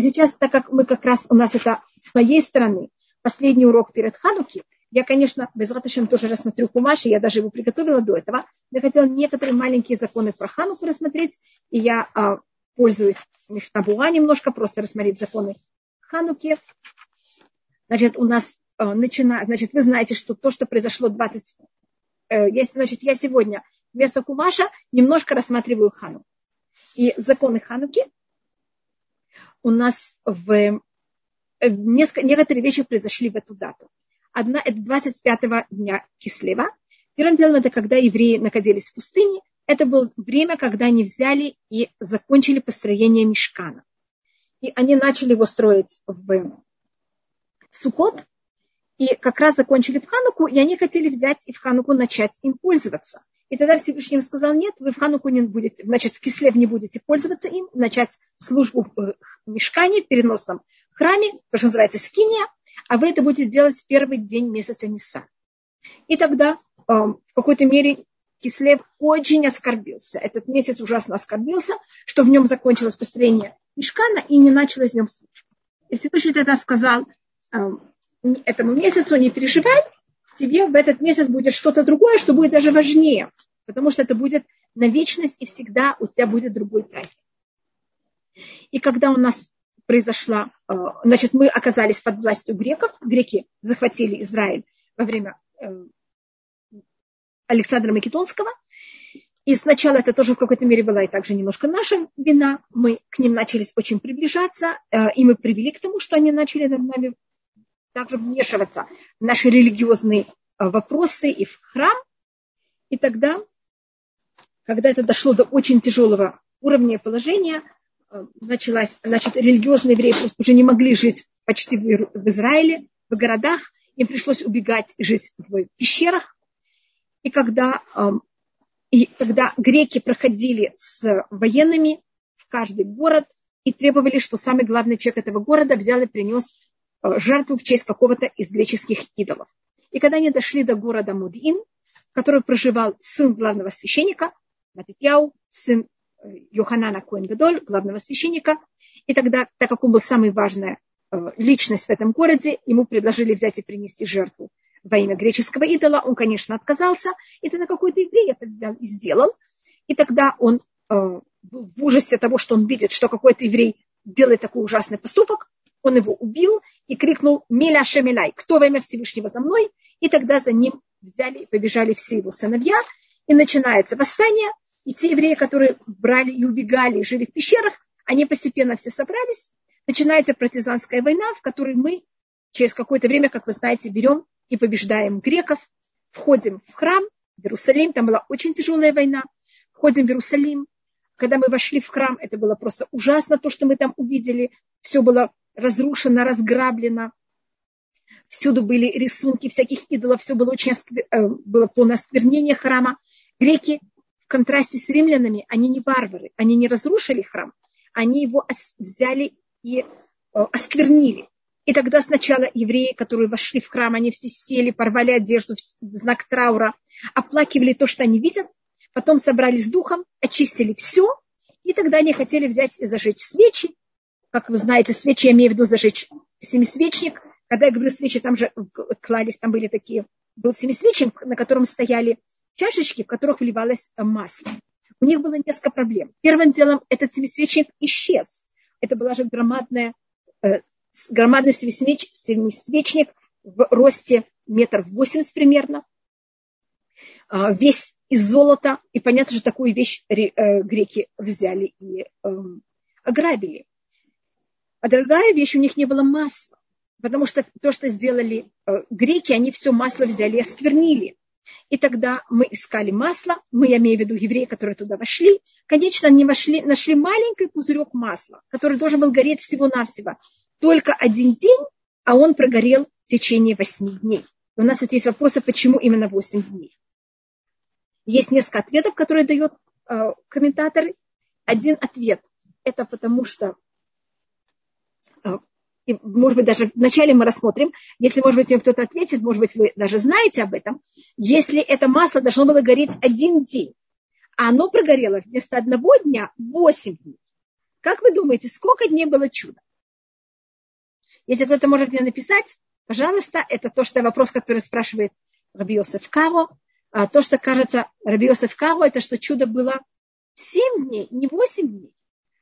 И сейчас, так как мы как раз, у нас это с моей стороны, последний урок перед Хануки, я, конечно, без Раташем тоже рассмотрю Кумаши, я даже его приготовила до этого. Я хотела некоторые маленькие законы про Хануку рассмотреть, и я а, пользуюсь Мишнабуа немножко, просто рассмотреть законы Хануки. Значит, у нас а, начинает, значит, вы знаете, что то, что произошло 20... Э, есть, значит, я сегодня вместо Кумаша немножко рассматриваю Хану. И законы Хануки у нас в э, несколько, некоторые вещи произошли в эту дату. Одна – это 25 дня Кислева. Первым делом это когда евреи находились в пустыне. Это было время, когда они взяли и закончили построение мешкана. И они начали его строить в Сукот. И как раз закончили в Хануку, и они хотели взять и в Хануку начать им пользоваться. И тогда Всевышний им сказал, нет, вы в Хануку не будете, значит, в Кислев не будете пользоваться им, начать службу в мешкане, в храме, то, что называется скиния, а вы это будете делать в первый день месяца Ниса. И тогда э, в какой-то мере Кислев очень оскорбился. Этот месяц ужасно оскорбился, что в нем закончилось построение мешкана и не началось в нем служба. И Всевышний тогда сказал э, этому месяцу, не переживай, тебе в этот месяц будет что-то другое, что будет даже важнее, потому что это будет на вечность, и всегда у тебя будет другой праздник. И когда у нас произошла, э, значит, мы оказались под властью греков, греки захватили Израиль во время э, Александра Македонского, и сначала это тоже в какой-то мере была и также немножко наша вина. Мы к ним начались очень приближаться, э, и мы привели к тому, что они начали над нами также вмешиваться в наши религиозные вопросы и в храм. И тогда, когда это дошло до очень тяжелого уровня положения, Э, началась, значит, религиозные евреи просто уже не могли жить почти в Израиле, в городах, им пришлось убегать и жить в пещерах. И когда, эм, и когда греки проходили с военными в каждый город и требовали, что самый главный человек этого города взял и принес э, жертву в честь какого-то из греческих идолов. И когда они дошли до города Мудин, в котором проживал сын главного священника, Матитьяу, сын Йоханана Коэн Гадоль, главного священника. И тогда, так как он был самая важная э, личность в этом городе, ему предложили взять и принести жертву во имя греческого идола. Он, конечно, отказался. И тогда какой-то еврей это взял и сделал. И тогда он э, был в ужасе того, что он видит, что какой-то еврей делает такой ужасный поступок. Он его убил и крикнул «Миля Шемиляй, кто во имя Всевышнего за мной?» И тогда за ним взяли побежали все его сыновья. И начинается восстание, и те евреи, которые брали и убегали, жили в пещерах, они постепенно все собрались. Начинается партизанская война, в которой мы через какое-то время, как вы знаете, берем и побеждаем греков, входим в храм, в Иерусалим, там была очень тяжелая война, входим в Иерусалим. Когда мы вошли в храм, это было просто ужасно, то, что мы там увидели. Все было разрушено, разграблено. Всюду были рисунки всяких идолов, все было очень э, было полное осквернение храма. Греки контрасте с римлянами, они не варвары, они не разрушили храм, они его взяли и э, осквернили. И тогда сначала евреи, которые вошли в храм, они все сели, порвали одежду в знак траура, оплакивали то, что они видят, потом собрались духом, очистили все, и тогда они хотели взять и зажечь свечи. Как вы знаете, свечи я имею в виду зажечь семисвечник. Когда я говорю свечи, там же клались, там были такие, был семисвечник, на котором стояли чашечки, в которых вливалось масло. У них было несколько проблем. Первым делом этот семисвечник исчез. Это была же громадная, э, громадный семисвеч, семисвечник в росте метров восемьдесят примерно, э, весь из золота. И понятно, что такую вещь э, греки взяли и э, ограбили. А другая вещь, у них не было масла. Потому что то, что сделали э, греки, они все масло взяли и осквернили. И тогда мы искали масло, мы, я имею в виду евреи, которые туда вошли. Конечно, они вошли, нашли маленький пузырек масла, который должен был гореть всего-навсего только один день, а он прогорел в течение восьми дней. у нас вот есть вопросы, почему именно восемь дней. Есть несколько ответов, которые дают э, комментаторы. Один ответ – это потому что э, и, может быть, даже вначале мы рассмотрим, если, может быть, кто-то ответит, может быть, вы даже знаете об этом, если это масло должно было гореть один день, а оно прогорело вместо одного дня восемь дней. Как вы думаете, сколько дней было чудо? Если кто-то может где написать, пожалуйста, это то, что вопрос, который спрашивает Рабиосов Каро. А то, что кажется Рабиосов Каро, это что чудо было 7 дней, не 8 дней.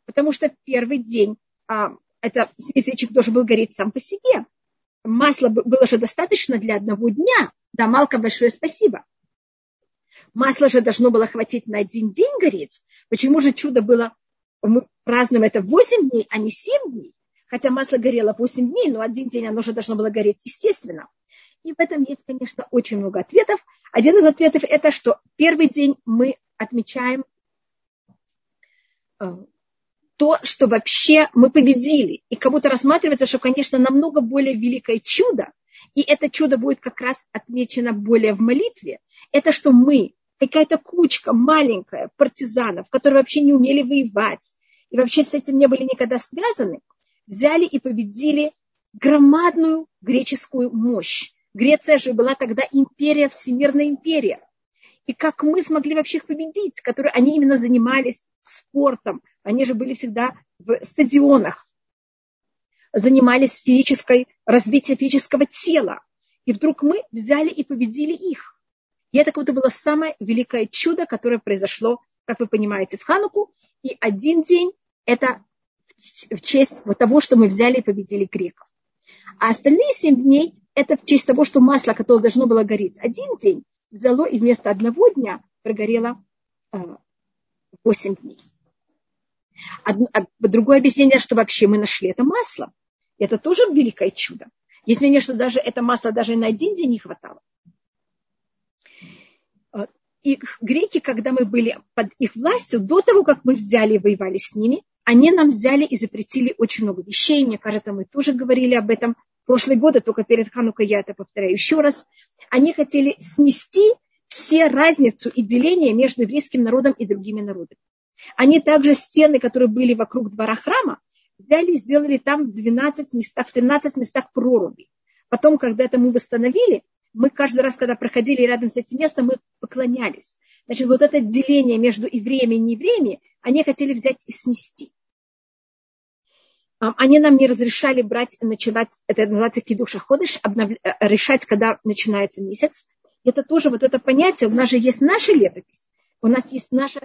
Потому что первый день, а, это свечик должен был гореть сам по себе. Масла было же достаточно для одного дня. Да, Малка, большое спасибо. Масло же должно было хватить на один день гореть. Почему же чудо было, мы празднуем это 8 дней, а не 7 дней? Хотя масло горело 8 дней, но один день оно же должно было гореть естественно. И в этом есть, конечно, очень много ответов. Один из ответов это, что первый день мы отмечаем э, то, что вообще мы победили. И кому-то рассматривается, что, конечно, намного более великое чудо, и это чудо будет как раз отмечено более в молитве, это что мы, какая-то кучка маленькая партизанов, которые вообще не умели воевать, и вообще с этим не были никогда связаны, взяли и победили громадную греческую мощь. Греция же была тогда империя, всемирная империя. И как мы смогли вообще их победить, которые они именно занимались спортом, они же были всегда в стадионах, занимались физической, развитием физического тела. И вдруг мы взяли и победили их. И это как будто было самое великое чудо, которое произошло, как вы понимаете, в Хануку. И один день – это в честь того, что мы взяли и победили греков. А остальные семь дней – это в честь того, что масло, которое должно было гореть один день, взяло и вместо одного дня прогорело э, восемь дней. Одно, другое объяснение, что вообще мы нашли это масло. Это тоже великое чудо. Есть мнение, что даже это масло даже на один день не хватало. Э, и греки, когда мы были под их властью, до того, как мы взяли и воевали с ними, они нам взяли и запретили очень много вещей. Мне кажется, мы тоже говорили об этом прошлые годы, только перед Ханукой я это повторяю еще раз. Они хотели смести все разницу и деление между еврейским народом и другими народами. Они также стены, которые были вокруг двора храма, взяли и сделали там в 12 местах, в 13 местах проруби. Потом, когда это мы восстановили, мы каждый раз, когда проходили рядом с этим местом, мы поклонялись. Значит, вот это деление между евреями и неевреями они хотели взять и снести. Они нам не разрешали брать, начинать, это называется кидуша ходыш, обнов... Э, решать, когда начинается месяц. Это тоже вот это понятие, у нас же есть наша летопись, у нас есть наша,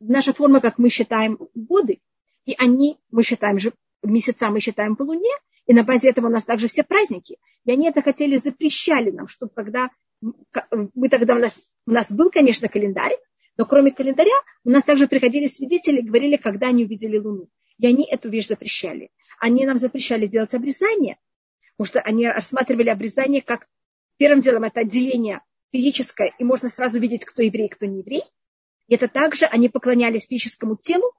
наша форма, как мы считаем годы, и они, мы считаем же, месяца мы считаем по луне, и на базе этого у нас также все праздники. И они это хотели, запрещали нам, чтобы когда мы тогда у нас, у нас был, конечно, календарь, но кроме календаря у нас также приходили свидетели и говорили, когда они увидели Луну. И они эту вещь запрещали. Они нам запрещали делать обрезание, потому что они рассматривали обрезание как первым делом это отделение физическое, и можно сразу видеть, кто еврей, кто не еврей. И это также они поклонялись физическому телу,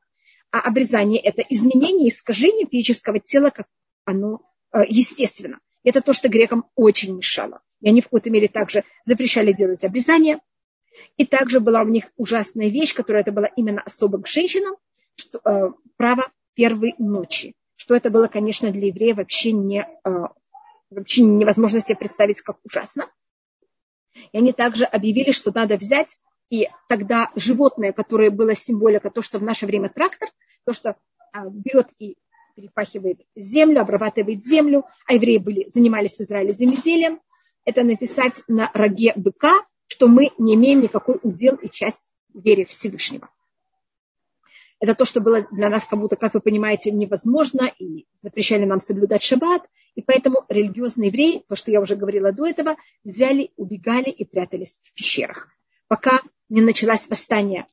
а обрезание – это изменение, искажение физического тела, как оно э, естественно. Это то, что грекам очень мешало. И они в какой-то мере также запрещали делать обрезание. И также была у них ужасная вещь, которая это была именно особо к женщинам, что, э, право первой ночи. Что это было, конечно, для еврея вообще, не, э, вообще невозможно себе представить, как ужасно. И они также объявили, что надо взять, и тогда животное, которое было символика, то, что в наше время трактор, то, что э, берет и перепахивает землю, обрабатывает землю, а евреи были, занимались в Израиле земледелием, это написать на роге быка, что мы не имеем никакой удел и часть вере Всевышнего. Это то, что было для нас как будто, как вы понимаете, невозможно, и запрещали нам соблюдать шаббат. И поэтому религиозные евреи, то, что я уже говорила до этого, взяли, убегали и прятались в пещерах. Пока не началось восстание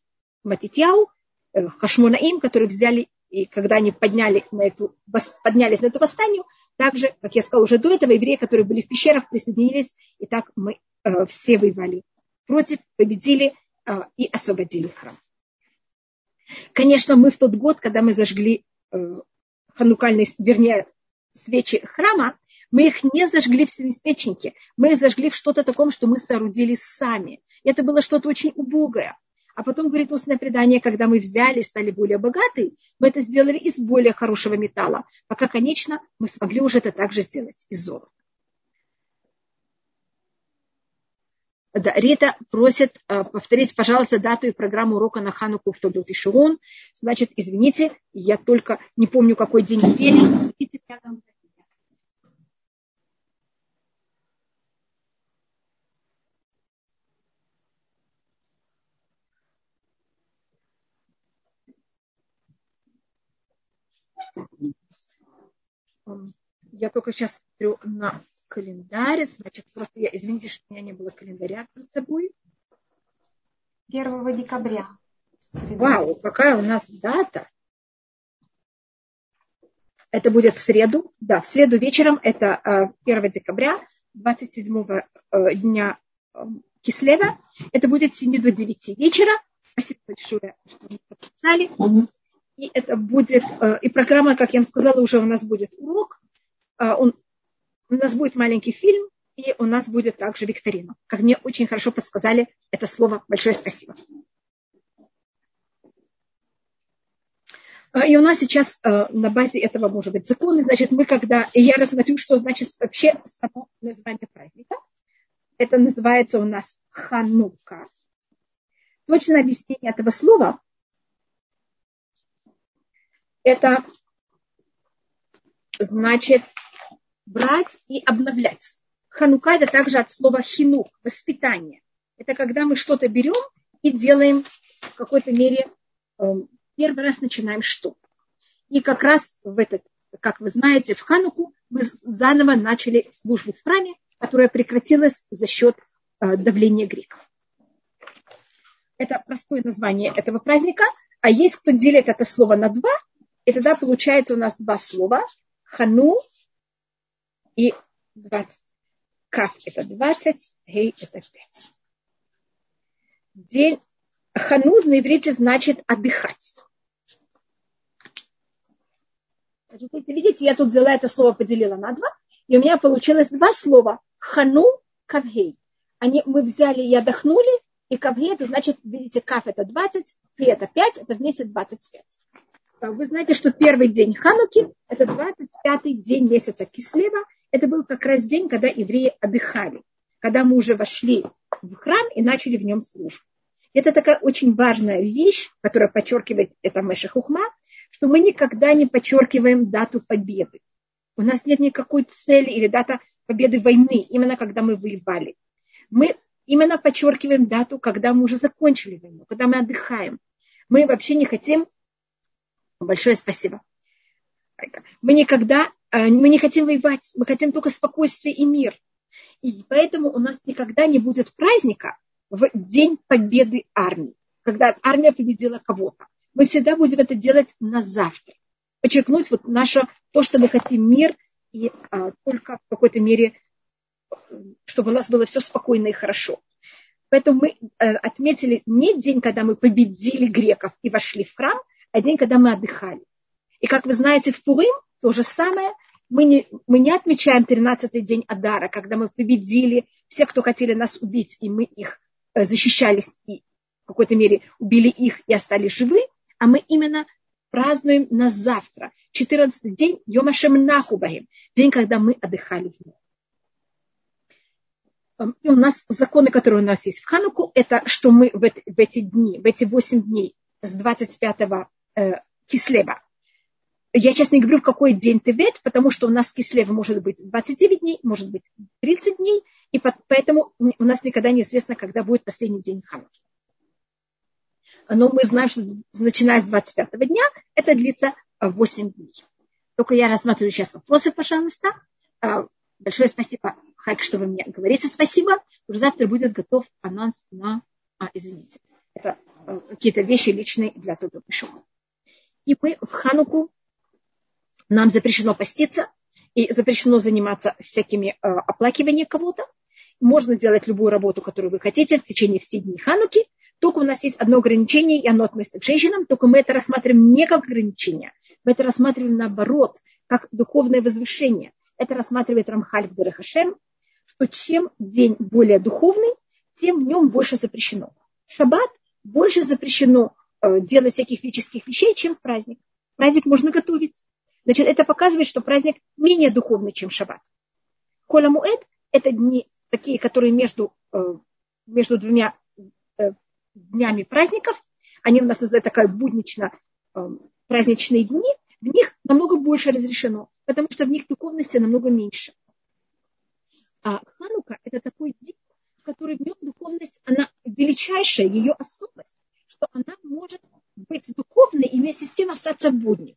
Матитьяу, э, Хашмунаим, которые взяли, и когда они подняли на эту, поднялись на эту восстание, также, как я сказала уже до этого, евреи, которые были в пещерах, присоединились, и так мы э, все воевали против, победили э, и освободили храм. Конечно, мы в тот год, когда мы зажгли э, ханукальные, вернее, свечи храма, мы их не зажгли в семисвечнике, мы их зажгли в что-то таком, что мы соорудили сами. Это было что-то очень убогое. А потом, говорит устное предание, когда мы взяли, стали более богаты, мы это сделали из более хорошего металла, пока, конечно, мы смогли уже это также сделать из золота. да, Рита просит э, повторить, пожалуйста, дату и программу урока на Хануку в Толдот и Широн. Значит, извините, я только не помню, какой день недели. Извините, я там... Эм, я только сейчас смотрю на календарь. Значит, просто я, извините, что у меня не было календаря перед собой. 1 декабря. Вау, какая у нас дата. Это будет в среду. Да, в среду вечером, это 1 э, декабря, 27 э, дня э, Кислева. Это будет с 7 до 9 вечера. Спасибо большое, что вы подписали. И это будет, и программа, как я вам сказала, уже у нас будет урок. Он, у нас будет маленький фильм, и у нас будет также викторина. Как мне очень хорошо подсказали это слово. Большое спасибо. А, и у нас сейчас а, на базе этого может быть законы. Значит, мы когда... я рассмотрю, что значит вообще само название праздника. Это называется у нас Ханука. Точное объяснение этого слова это значит брать и обновлять. Ханука это также от слова хинух, воспитание. Это когда мы что-то берем и делаем в какой-то мере эм, первый раз начинаем что. И как раз в этот, как вы знаете, в Хануку мы заново начали службу в храме, которая прекратилась за счет э, давления греков. Это простое название этого праздника. А есть кто делит это слово на два, и тогда получается у нас два слова. Хану и 20. Каф это 20, гей это 5. День Хану на иврите значит отдыхать. Если видите, я тут взяла это слово, поделила на два, и у меня получилось два слова. Хану, кавгей. Они, мы взяли и отдохнули, и кавгей, это значит, видите, каф это 20, пи это 5, это вместе 25. Вы знаете, что первый день Хануки, это 25-й день месяца Кислева, это был как раз день, когда евреи отдыхали, когда мы уже вошли в храм и начали в нем службу. Это такая очень важная вещь, которая подчеркивает это Мэша Хухма, что мы никогда не подчеркиваем дату победы. У нас нет никакой цели или дата победы войны, именно когда мы воевали. Мы именно подчеркиваем дату, когда мы уже закончили войну, когда мы отдыхаем. Мы вообще не хотим... Большое спасибо. Мы никогда, э, мы не хотим воевать, мы хотим только спокойствие и мир. И поэтому у нас никогда не будет праздника в день победы армии, когда армия победила кого-то мы всегда будем это делать на завтра. Подчеркнуть вот наше, то, что мы хотим мир, и а, только в какой-то мере, чтобы у нас было все спокойно и хорошо. Поэтому мы а, отметили не день, когда мы победили греков и вошли в храм, а день, когда мы отдыхали. И как вы знаете, в Пурим то же самое. Мы не, мы не отмечаем 13-й день Адара, когда мы победили все, кто хотели нас убить, и мы их э, защищались и в какой-то мере убили их и остались живы а мы именно празднуем на завтра, 14 день Йома Шемнахубахим, день, когда мы отдыхали в нем. Эм, и у нас законы, которые у нас есть в Хануку, это что мы в эти, дни, в эти 8 дней с 25 э, Кислева, я сейчас не говорю, в какой день ты вет, потому что у нас кислева может быть 29 дней, может быть 30 дней, и поэтому у нас никогда не известно, когда будет последний день Хануки но мы знаем, что начиная с 25 дня это длится 8 дней. Только я рассматриваю сейчас вопросы, пожалуйста. А, большое спасибо, Хайк, что вы мне говорите. Спасибо. Уже завтра будет готов анонс на... А, извините. Это а, какие-то вещи личные для кто пришел. И мы в Хануку нам запрещено поститься и запрещено заниматься всякими э, оплакиванием кого-то. Можно делать любую работу, которую вы хотите в течение всех дней Хануки – только у нас есть одно ограничение, и оно относится к женщинам, только мы это рассматриваем не как ограничение, мы это рассматриваем наоборот, как духовное возвышение. Это рассматривает Рамхаль в Дерехашем, что чем день более духовный, тем в нем больше запрещено. В шаббат больше запрещено э, делать всяких физических вещей, чем в праздник. Праздник можно готовить. Значит, это показывает, что праздник менее духовный, чем шаббат. Коля это дни такие, которые между, э, между двумя э, днями праздников, они у нас называют такая буднично эм, праздничные дни, в них намного больше разрешено, потому что в них духовности намного меньше. А Ханука – это такой день, в который в нем духовность, она величайшая, ее особенность, что она может быть духовной и вместе с тем остаться в будни.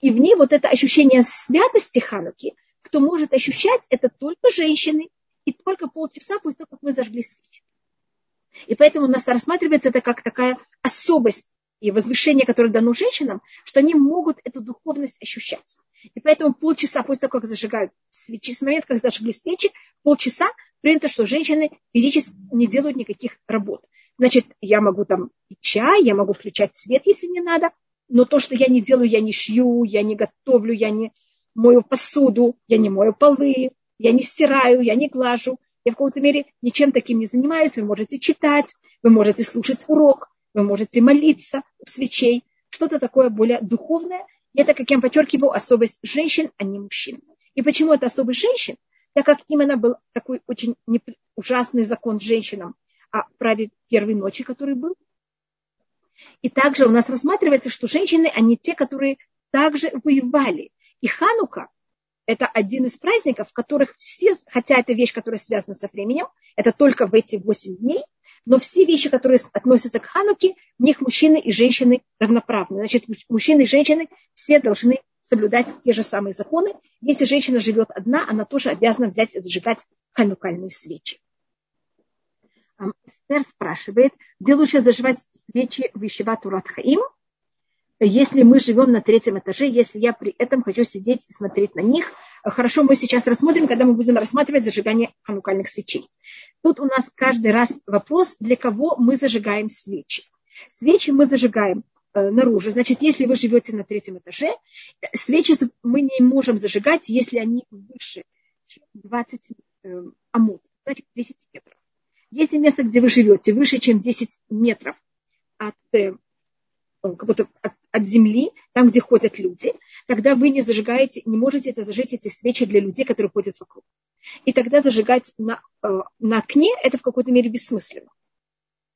И в ней вот это ощущение святости Хануки, кто может ощущать, это только женщины и только полчаса после того, как мы зажгли свечи. И поэтому у нас рассматривается это как такая особость и возвышение, которое дано женщинам, что они могут эту духовность ощущать. И поэтому полчаса после того, как зажигают свечи, с момента, как зажгли свечи, полчаса принято, что женщины физически не делают никаких работ. Значит, я могу там пить чай, я могу включать свет, если не надо, но то, что я не делаю, я не шью, я не готовлю, я не мою посуду, я не мою полы, я не стираю, я не глажу, я в какой-то мере ничем таким не занимаюсь. Вы можете читать, вы можете слушать урок, вы можете молиться у свечей, что-то такое более духовное. И это, как я подчеркиваю, особость женщин, а не мужчин. И почему это особость женщин? Так как именно был такой очень ужасный закон женщинам о праве первой ночи, который был. И также у нас рассматривается, что женщины, они те, которые также воевали. И Ханука – это один из праздников, в которых все, хотя это вещь, которая связана со временем, это только в эти восемь дней, но все вещи, которые относятся к Хануке, в них мужчины и женщины равноправны. Значит, мужчины и женщины все должны соблюдать те же самые законы. Если женщина живет одна, она тоже обязана взять и зажигать ханукальные свечи. Эстер спрашивает, где лучше зажигать свечи в Ишива Турат Хаим – если мы живем на третьем этаже, если я при этом хочу сидеть и смотреть на них. Хорошо, мы сейчас рассмотрим, когда мы будем рассматривать зажигание ханукальных свечей. Тут у нас каждый раз вопрос, для кого мы зажигаем свечи. Свечи мы зажигаем э, наружу. Значит, если вы живете на третьем этаже, свечи мы не можем зажигать, если они выше, чем 20 э, амут, значит 10 метров. Если место, где вы живете, выше, чем 10 метров от э, как будто от, от земли, там, где ходят люди, тогда вы не зажигаете, не можете это зажечь эти свечи для людей, которые ходят вокруг. И тогда зажигать на, э, на окне это в какой-то мере бессмысленно.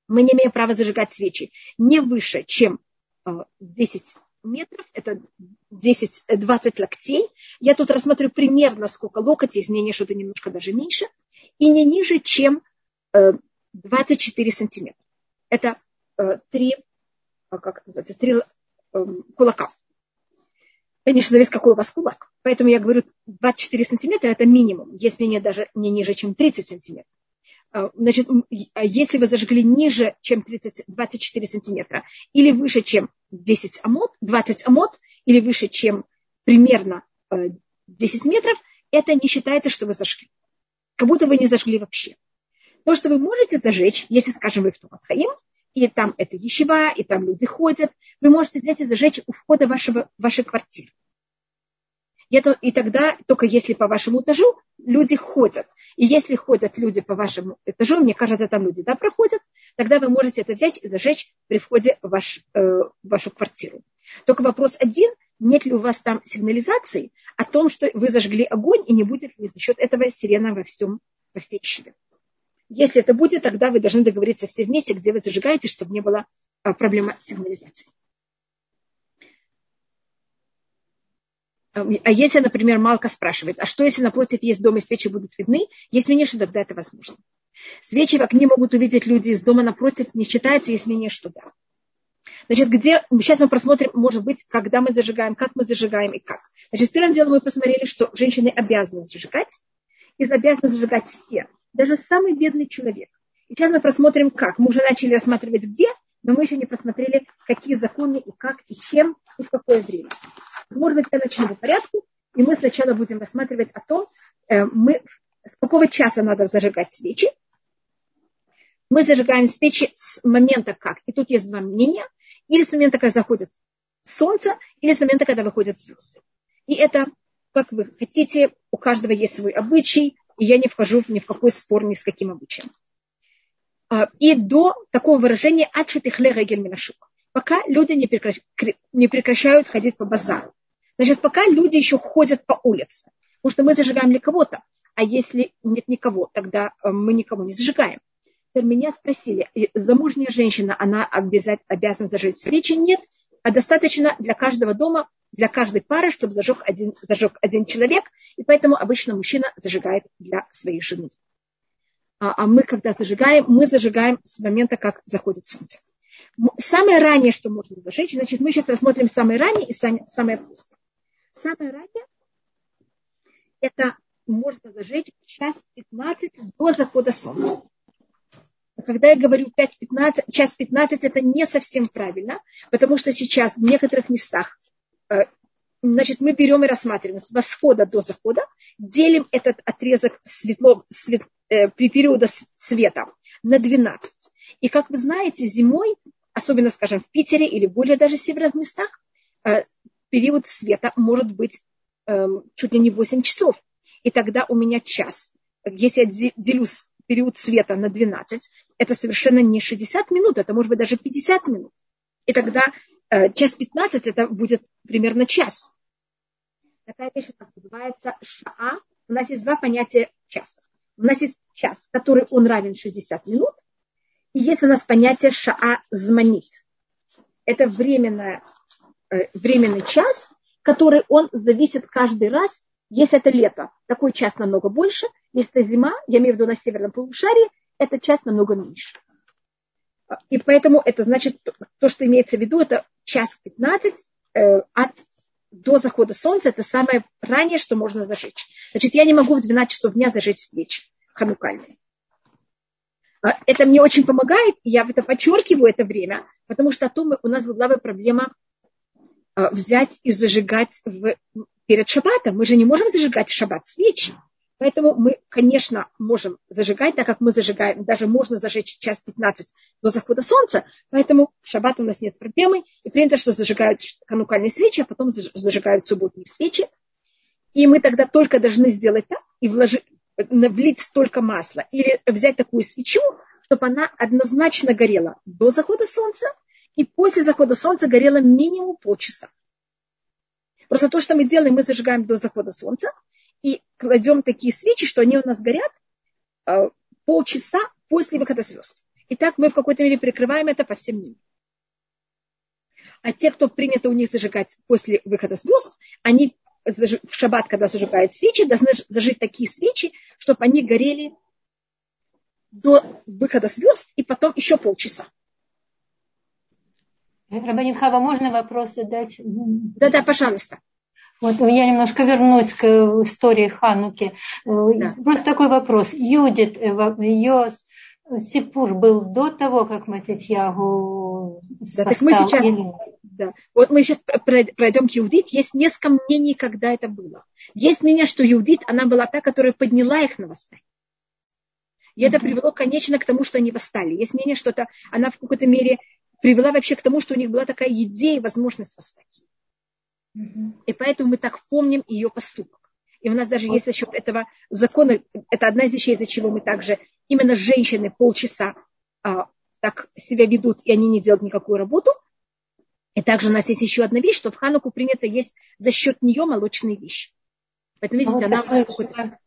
Мы не имеем права зажигать свечи не выше, чем э, 10 метров, это 10-20 локтей. Я тут рассматриваю примерно сколько локотей, изменение что-то немножко даже меньше, и не ниже, чем э, 24 сантиметра. Это э, 3 а как это называется, три эм, кулака. Конечно, зависит, какой у вас кулак. Поэтому я говорю, 24 сантиметра – это минимум. Есть менее даже не ниже, чем 30 сантиметров. А, значит, а если вы зажгли ниже, чем 30, 24 сантиметра, или выше, чем 10 амод, 20 амод, или выше, чем примерно 10 э, метров, это не считается, что вы зажгли. Как будто вы не зажгли вообще. То, что вы можете зажечь, если, скажем, вы в Туматхаим, и там это ещева, и там люди ходят. Вы можете взять и зажечь у входа вашего, вашей квартиры. И, тогда, только если по вашему этажу люди ходят. И если ходят люди по вашему этажу, мне кажется, там люди да, проходят, тогда вы можете это взять и зажечь при входе в, ваш, э, вашу квартиру. Только вопрос один, нет ли у вас там сигнализации о том, что вы зажгли огонь, и не будет ли за счет этого сирена во всем, во всей щели. Если это будет, тогда вы должны договориться все вместе, где вы зажигаете, чтобы не было а, проблемы сигнализации. А, а если, например, Малка спрашивает, а что если напротив есть дом и свечи будут видны? Есть мнение, что тогда это возможно. Свечи в окне могут увидеть люди из дома напротив, не считается, есть мнение, что да. Значит, где, сейчас мы просмотрим, может быть, когда мы зажигаем, как мы зажигаем и как. Значит, первым делом мы посмотрели, что женщины обязаны зажигать, и обязаны зажигать все даже самый бедный человек. И сейчас мы просмотрим, как. Мы уже начали рассматривать где, но мы еще не просмотрели, какие законы и как, и чем, и в какое время. Может я начну по порядку, и мы сначала будем рассматривать о том, э, мы, с какого часа надо зажигать свечи. Мы зажигаем свечи с момента как. И тут есть два мнения. Или с момента, когда заходит солнце, или с момента, когда выходят звезды. И это, как вы хотите, у каждого есть свой обычай, и я не вхожу ни в какой спор ни с каким обычаем. А, и до такого выражения «ачетихле регель минашук», пока люди не, прекращ... не прекращают ходить по базару. Значит, пока люди еще ходят по улице. Потому что мы зажигаем для кого-то. А если нет никого, тогда э, мы никого не зажигаем. Меня спросили, замужняя женщина, она обязана зажечь свечи? Нет. А достаточно для каждого дома для каждой пары, чтобы зажег один, зажег один человек, и поэтому обычно мужчина зажигает для своей жены. А, а мы, когда зажигаем, мы зажигаем с момента, как заходит солнце. Самое раннее, что можно зажечь, значит, мы сейчас рассмотрим самое раннее и самое позднее. Самое раннее это можно зажечь час 15 до захода солнца. Когда я говорю 5-15, час 15, это не совсем правильно, потому что сейчас в некоторых местах значит, мы берем и рассматриваем с восхода до захода, делим этот отрезок светло, свет, э, периода света на 12. И как вы знаете, зимой, особенно, скажем, в Питере или более даже северных местах, э, период света может быть э, чуть ли не 8 часов. И тогда у меня час. Если я делю период света на 12, это совершенно не 60 минут, это может быть даже 50 минут. И тогда э, час 15 это будет примерно час. Такая вещь у нас называется шаа. У нас есть два понятия часа. У нас есть час, который он равен 60 минут. И есть у нас понятие шаа зманит. Это временное, э, временный час, который он зависит каждый раз если это лето, такой час намного больше. Если это зима, я имею в виду на северном полушарии, это час намного меньше. И поэтому это значит, то, что имеется в виду, это час 15 э, от, до захода солнца. Это самое раннее, что можно зажечь. Значит, я не могу в 12 часов дня зажечь свечи ханукальные. А, это мне очень помогает, я это подчеркиваю это время, потому что о том у нас была бы проблема а, взять и зажигать в перед шаббатом. Мы же не можем зажигать в шаббат свечи. Поэтому мы, конечно, можем зажигать, так как мы зажигаем, даже можно зажечь час 15 до захода солнца, поэтому в шаббат у нас нет проблемы, и принято, что зажигают канукальные свечи, а потом зажигают субботние свечи. И мы тогда только должны сделать так и вложить, влить столько масла или взять такую свечу, чтобы она однозначно горела до захода солнца и после захода солнца горела минимум полчаса. Просто то, что мы делаем, мы зажигаем до захода солнца и кладем такие свечи, что они у нас горят э, полчаса после выхода звезд. И так мы в какой-то мере прикрываем это по всем миру. А те, кто принято у них зажигать после выхода звезд, они в шаббат, когда зажигают свечи, должны зажечь такие свечи, чтобы они горели до выхода звезд и потом еще полчаса. Рабанин Хава, можно вопрос задать? Да-да, пожалуйста. Вот я немножко вернусь к истории Хануки. Да. Просто такой вопрос. Юдит, э, ее Сипур был до того, как Матитьягу да, так мы сейчас, или... да. Вот мы сейчас пройдем к Юдит. Есть несколько мнений, когда это было. Есть мнение, что Юдит, она была та, которая подняла их на восстание. И это привело, конечно, к тому, что они восстали. Есть мнение, что это, она в какой-то мере привела вообще к тому, что у них была такая идея и возможность восстать. И поэтому мы так помним ее поступок. И у нас даже есть за счет этого закона, это одна из вещей, из-за чего мы также, именно женщины полчаса а, так себя ведут, и они не делают никакую работу. И также у нас есть еще одна вещь, что в Хануку принято есть за счет нее молочные вещи. Поэтому, видите, а она...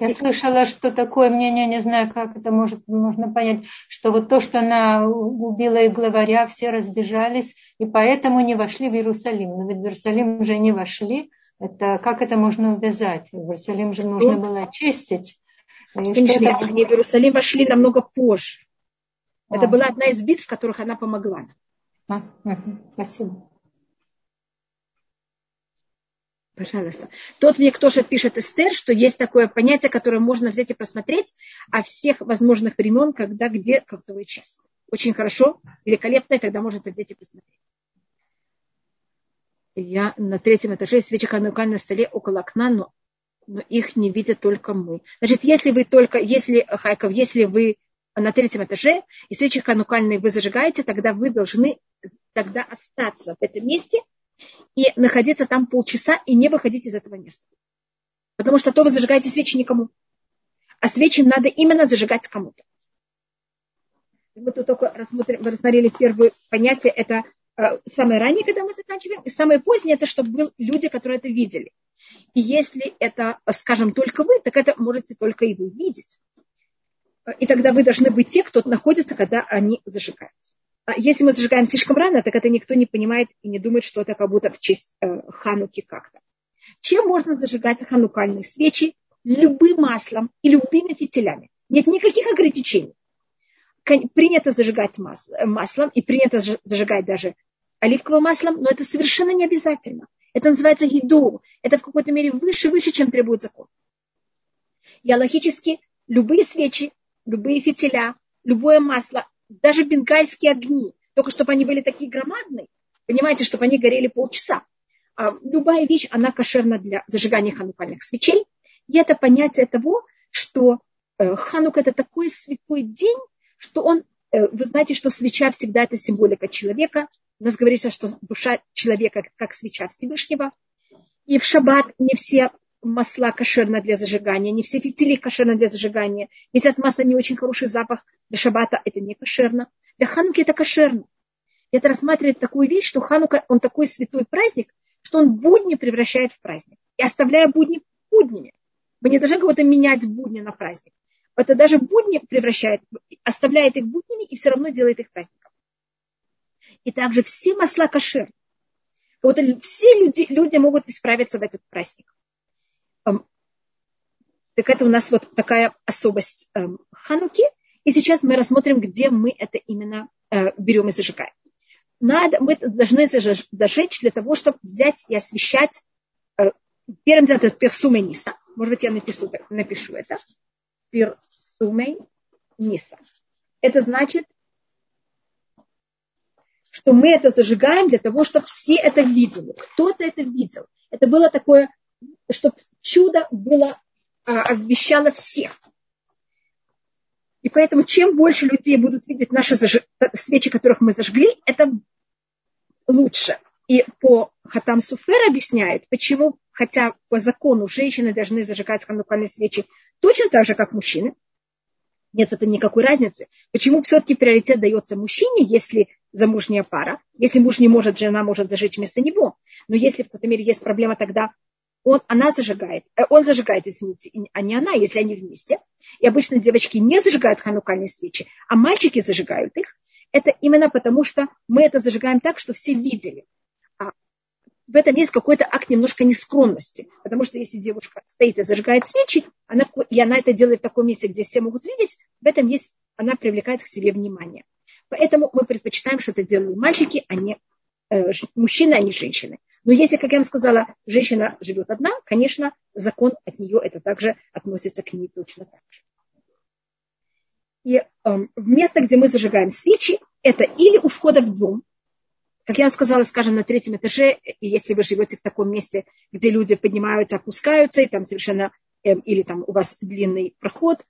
Я слышала, что такое мнение, не знаю, как это может, можно понять, что вот то, что она убила и главаря, все разбежались, и поэтому не вошли в Иерусалим. Но ведь в Иерусалим уже не вошли. Это, как это можно увязать? В Иерусалим же нужно ну, было очистить. Конечно, это... они в Иерусалим вошли намного позже. А. Это была одна из битв, в которых она помогла. А, спасибо. Пожалуйста. Тот мне кто же пишет Эстер, что есть такое понятие, которое можно взять и просмотреть о всех возможных времен, когда, где, какой час. Очень хорошо, великолепно, и тогда можно это взять и посмотреть. Я на третьем этаже свечи ханука на столе около окна, но, но их не видят только мы. Значит, если вы только, если, Хайков, если вы на третьем этаже и свечи ханукальные вы зажигаете, тогда вы должны тогда остаться в этом месте – и находиться там полчаса и не выходить из этого места. Потому что то вы зажигаете свечи никому. А свечи надо именно зажигать кому-то. Мы тут только рассмотрели первое понятие, это э, самое раннее, когда мы заканчиваем, и самое позднее, это чтобы были люди, которые это видели. И если это, скажем, только вы, так это можете только и вы видеть. И тогда вы должны быть те, кто находится, когда они зажигаются. А если мы зажигаем слишком рано, так это никто не понимает и не думает, что это как будто в честь э, хануки как-то. Чем можно зажигать ханукальные свечи? Любым маслом и любыми фитилями. Нет никаких ограничений. Принято зажигать маслом и принято зажигать даже оливковым маслом, но это совершенно не обязательно. Это называется гиду. Это в какой-то мере выше, выше, чем требует закон. Я логически любые свечи, любые фитиля, любое масло, даже бенгальские огни, только чтобы они были такие громадные, понимаете, чтобы они горели полчаса. А любая вещь, она кошерна для зажигания ханукальных свечей. И это понятие того, что э, Ханук это такой святой день, что он, э, вы знаете, что свеча всегда это символика человека. У нас говорится, что душа человека как свеча Всевышнего. И в шаббат не все масла кошерно для зажигания, не все фитили кошерно для зажигания. Если от масла не очень хороший запах, для шаббата это не кошерно. Для хануки это кошерно. И это рассматривает такую вещь, что ханука, он такой святой праздник, что он будни превращает в праздник. И оставляя будни буднями. Мы не должны кого-то менять будни на праздник. Это даже будни превращает, оставляет их буднями и все равно делает их праздником. И также все масла кошер. Вот все люди, люди могут исправиться в этот праздник. Так это у нас вот такая особость эм, Хануки. И сейчас мы рассмотрим, где мы это именно э, берем и зажигаем. Надо, мы должны зажечь для того, чтобы взять и освещать. Э, первым делом это персумей ниса. Может быть, я напишу, напишу это. Персумей ниса. Это значит, что мы это зажигаем для того, чтобы все это видели. Кто-то это видел. Это было такое, чтобы чудо было, а, обвещало всех. И поэтому чем больше людей будут видеть наши заж... свечи, которых мы зажгли, это лучше. И по Хатам Суфер объясняет, почему, хотя по закону женщины должны зажигать ханукальные свечи точно так же, как мужчины, нет в этом никакой разницы. Почему все-таки приоритет дается мужчине, если замужняя пара? Если муж не может, жена может зажечь вместо него. Но если в какой-то мере есть проблема, тогда он, она зажигает, э, он зажигает, извините, а не она, если они вместе. И обычно девочки не зажигают ханукальные свечи, а мальчики зажигают их. Это именно потому, что мы это зажигаем так, что все видели. А в этом есть какой-то акт немножко нескромности. Потому что если девушка стоит и зажигает свечи, она, и она это делает в таком месте, где все могут видеть, в этом есть, она привлекает к себе внимание. Поэтому мы предпочитаем, что это делают мальчики, а не э, мужчины, а не женщины. Но если, как я вам сказала, женщина живет одна, конечно, закон от нее это также относится к ней точно так же. И эм, место, где мы зажигаем свечи, это или у входа в дом, как я сказала, скажем, на третьем этаже, и если вы живете в таком месте, где люди поднимаются, опускаются, и там совершенно, эм, или там у вас длинный проход,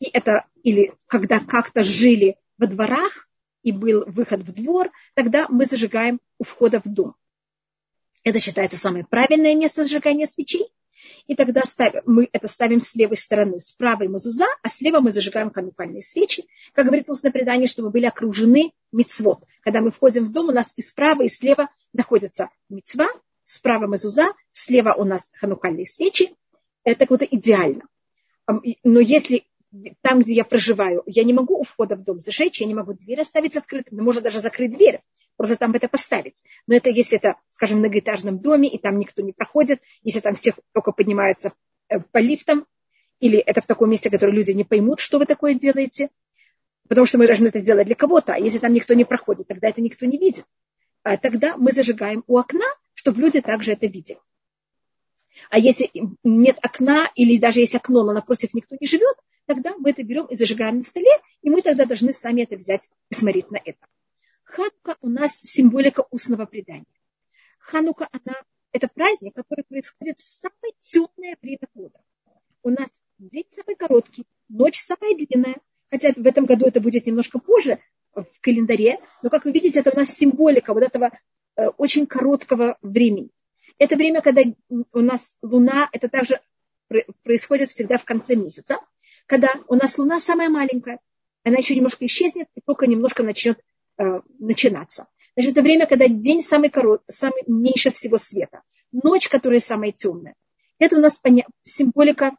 и это, или когда как-то жили во дворах, и был выход в двор, тогда мы зажигаем у входа в дом. Это считается самое правильное место зажигания свечей. И тогда ставим, мы это ставим с левой стороны, с правой мазуза, а слева мы зажигаем канукальные свечи. Как говорит устное предание, чтобы были окружены мицвод. Когда мы входим в дом, у нас и справа, и слева находится мицва, справа мазуза, слева у нас ханукальные свечи. Это вот идеально. Но если там, где я проживаю, я не могу у входа в дом зажечь, я не могу дверь оставить открытой, но можно даже закрыть дверь просто там это поставить. Но это если это, скажем, в многоэтажном доме, и там никто не проходит, если там все только поднимаются э, по лифтам, или это в таком месте, которое люди не поймут, что вы такое делаете, потому что мы должны это делать для кого-то, а если там никто не проходит, тогда это никто не видит. А тогда мы зажигаем у окна, чтобы люди также это видели. А если нет окна, или даже есть окно, но напротив никто не живет, тогда мы это берем и зажигаем на столе, и мы тогда должны сами это взять и смотреть на это. Ханука у нас символика устного предания. Ханука, она, это праздник, который происходит в самое темное время года. У нас день самый короткий, ночь самая длинная. Хотя в этом году это будет немножко позже в календаре, но, как вы видите, это у нас символика вот этого э, очень короткого времени. Это время, когда у нас Луна, это также происходит всегда в конце месяца, когда у нас Луна самая маленькая, она еще немножко исчезнет и только немножко начнет начинаться. Значит, это время, когда день самый короткий, самый меньше всего света. Ночь, которая самая темная. Это у нас символика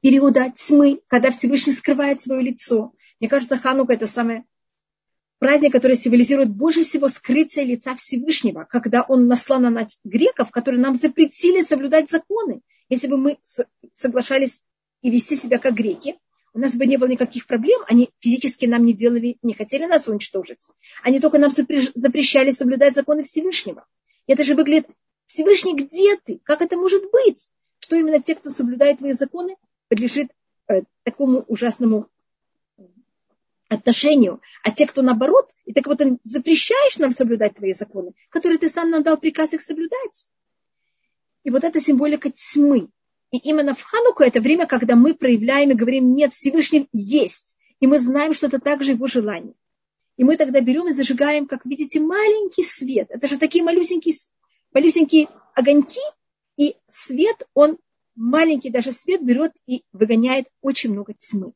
периода тьмы, когда Всевышний скрывает свое лицо. Мне кажется, Ханука это самый праздник, который символизирует больше всего скрытие лица Всевышнего, когда он наслал на нас греков, которые нам запретили соблюдать законы. Если бы мы соглашались и вести себя как греки, у нас бы не было никаких проблем, они физически нам не делали, не хотели нас уничтожить. Они только нам запрещали соблюдать законы Всевышнего. И это же выглядит Всевышний, где ты? Как это может быть? Что именно те, кто соблюдает твои законы, подлежит э, такому ужасному отношению, а те, кто наоборот, и так вот запрещаешь нам соблюдать твои законы, которые ты сам нам дал приказ их соблюдать. И вот это символика тьмы. И именно в Хануку это время, когда мы проявляем и говорим, нет, Всевышний есть. И мы знаем, что это также его желание. И мы тогда берем и зажигаем, как видите, маленький свет. Это же такие малюсенькие, малюсенькие огоньки. И свет, он маленький даже свет берет и выгоняет очень много тьмы.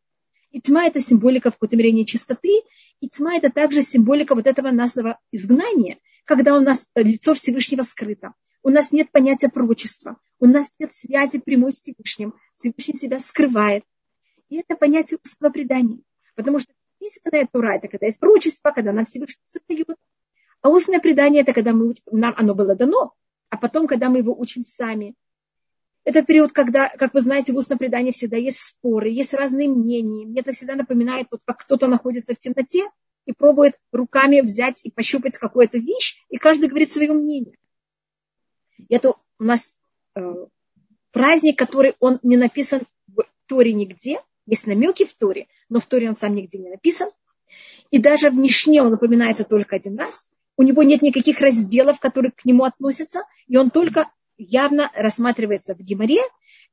И тьма – это символика в какой-то мере нечистоты, и тьма – это также символика вот этого нашего изгнания, когда у нас лицо Всевышнего скрыто. У нас нет понятия пророчества, у нас нет связи прямой с Всевышним. Всевышний себя скрывает. И это понятие устного предания. Потому что письменная тура – это когда есть пророчество, когда нам Всевышний создает. А устное предание – это когда мы, нам оно было дано, а потом, когда мы его учим сами, это период, когда, как вы знаете, в устном предании всегда есть споры, есть разные мнения. Мне это всегда напоминает, вот как кто-то находится в темноте и пробует руками взять и пощупать какую-то вещь, и каждый говорит свое мнение. Это у нас э, праздник, который он не написан в Торе нигде. Есть намеки в Торе, но в Торе он сам нигде не написан. И даже в Мишне он напоминается только один раз. У него нет никаких разделов, которые к нему относятся, и он только явно рассматривается в Гимаре.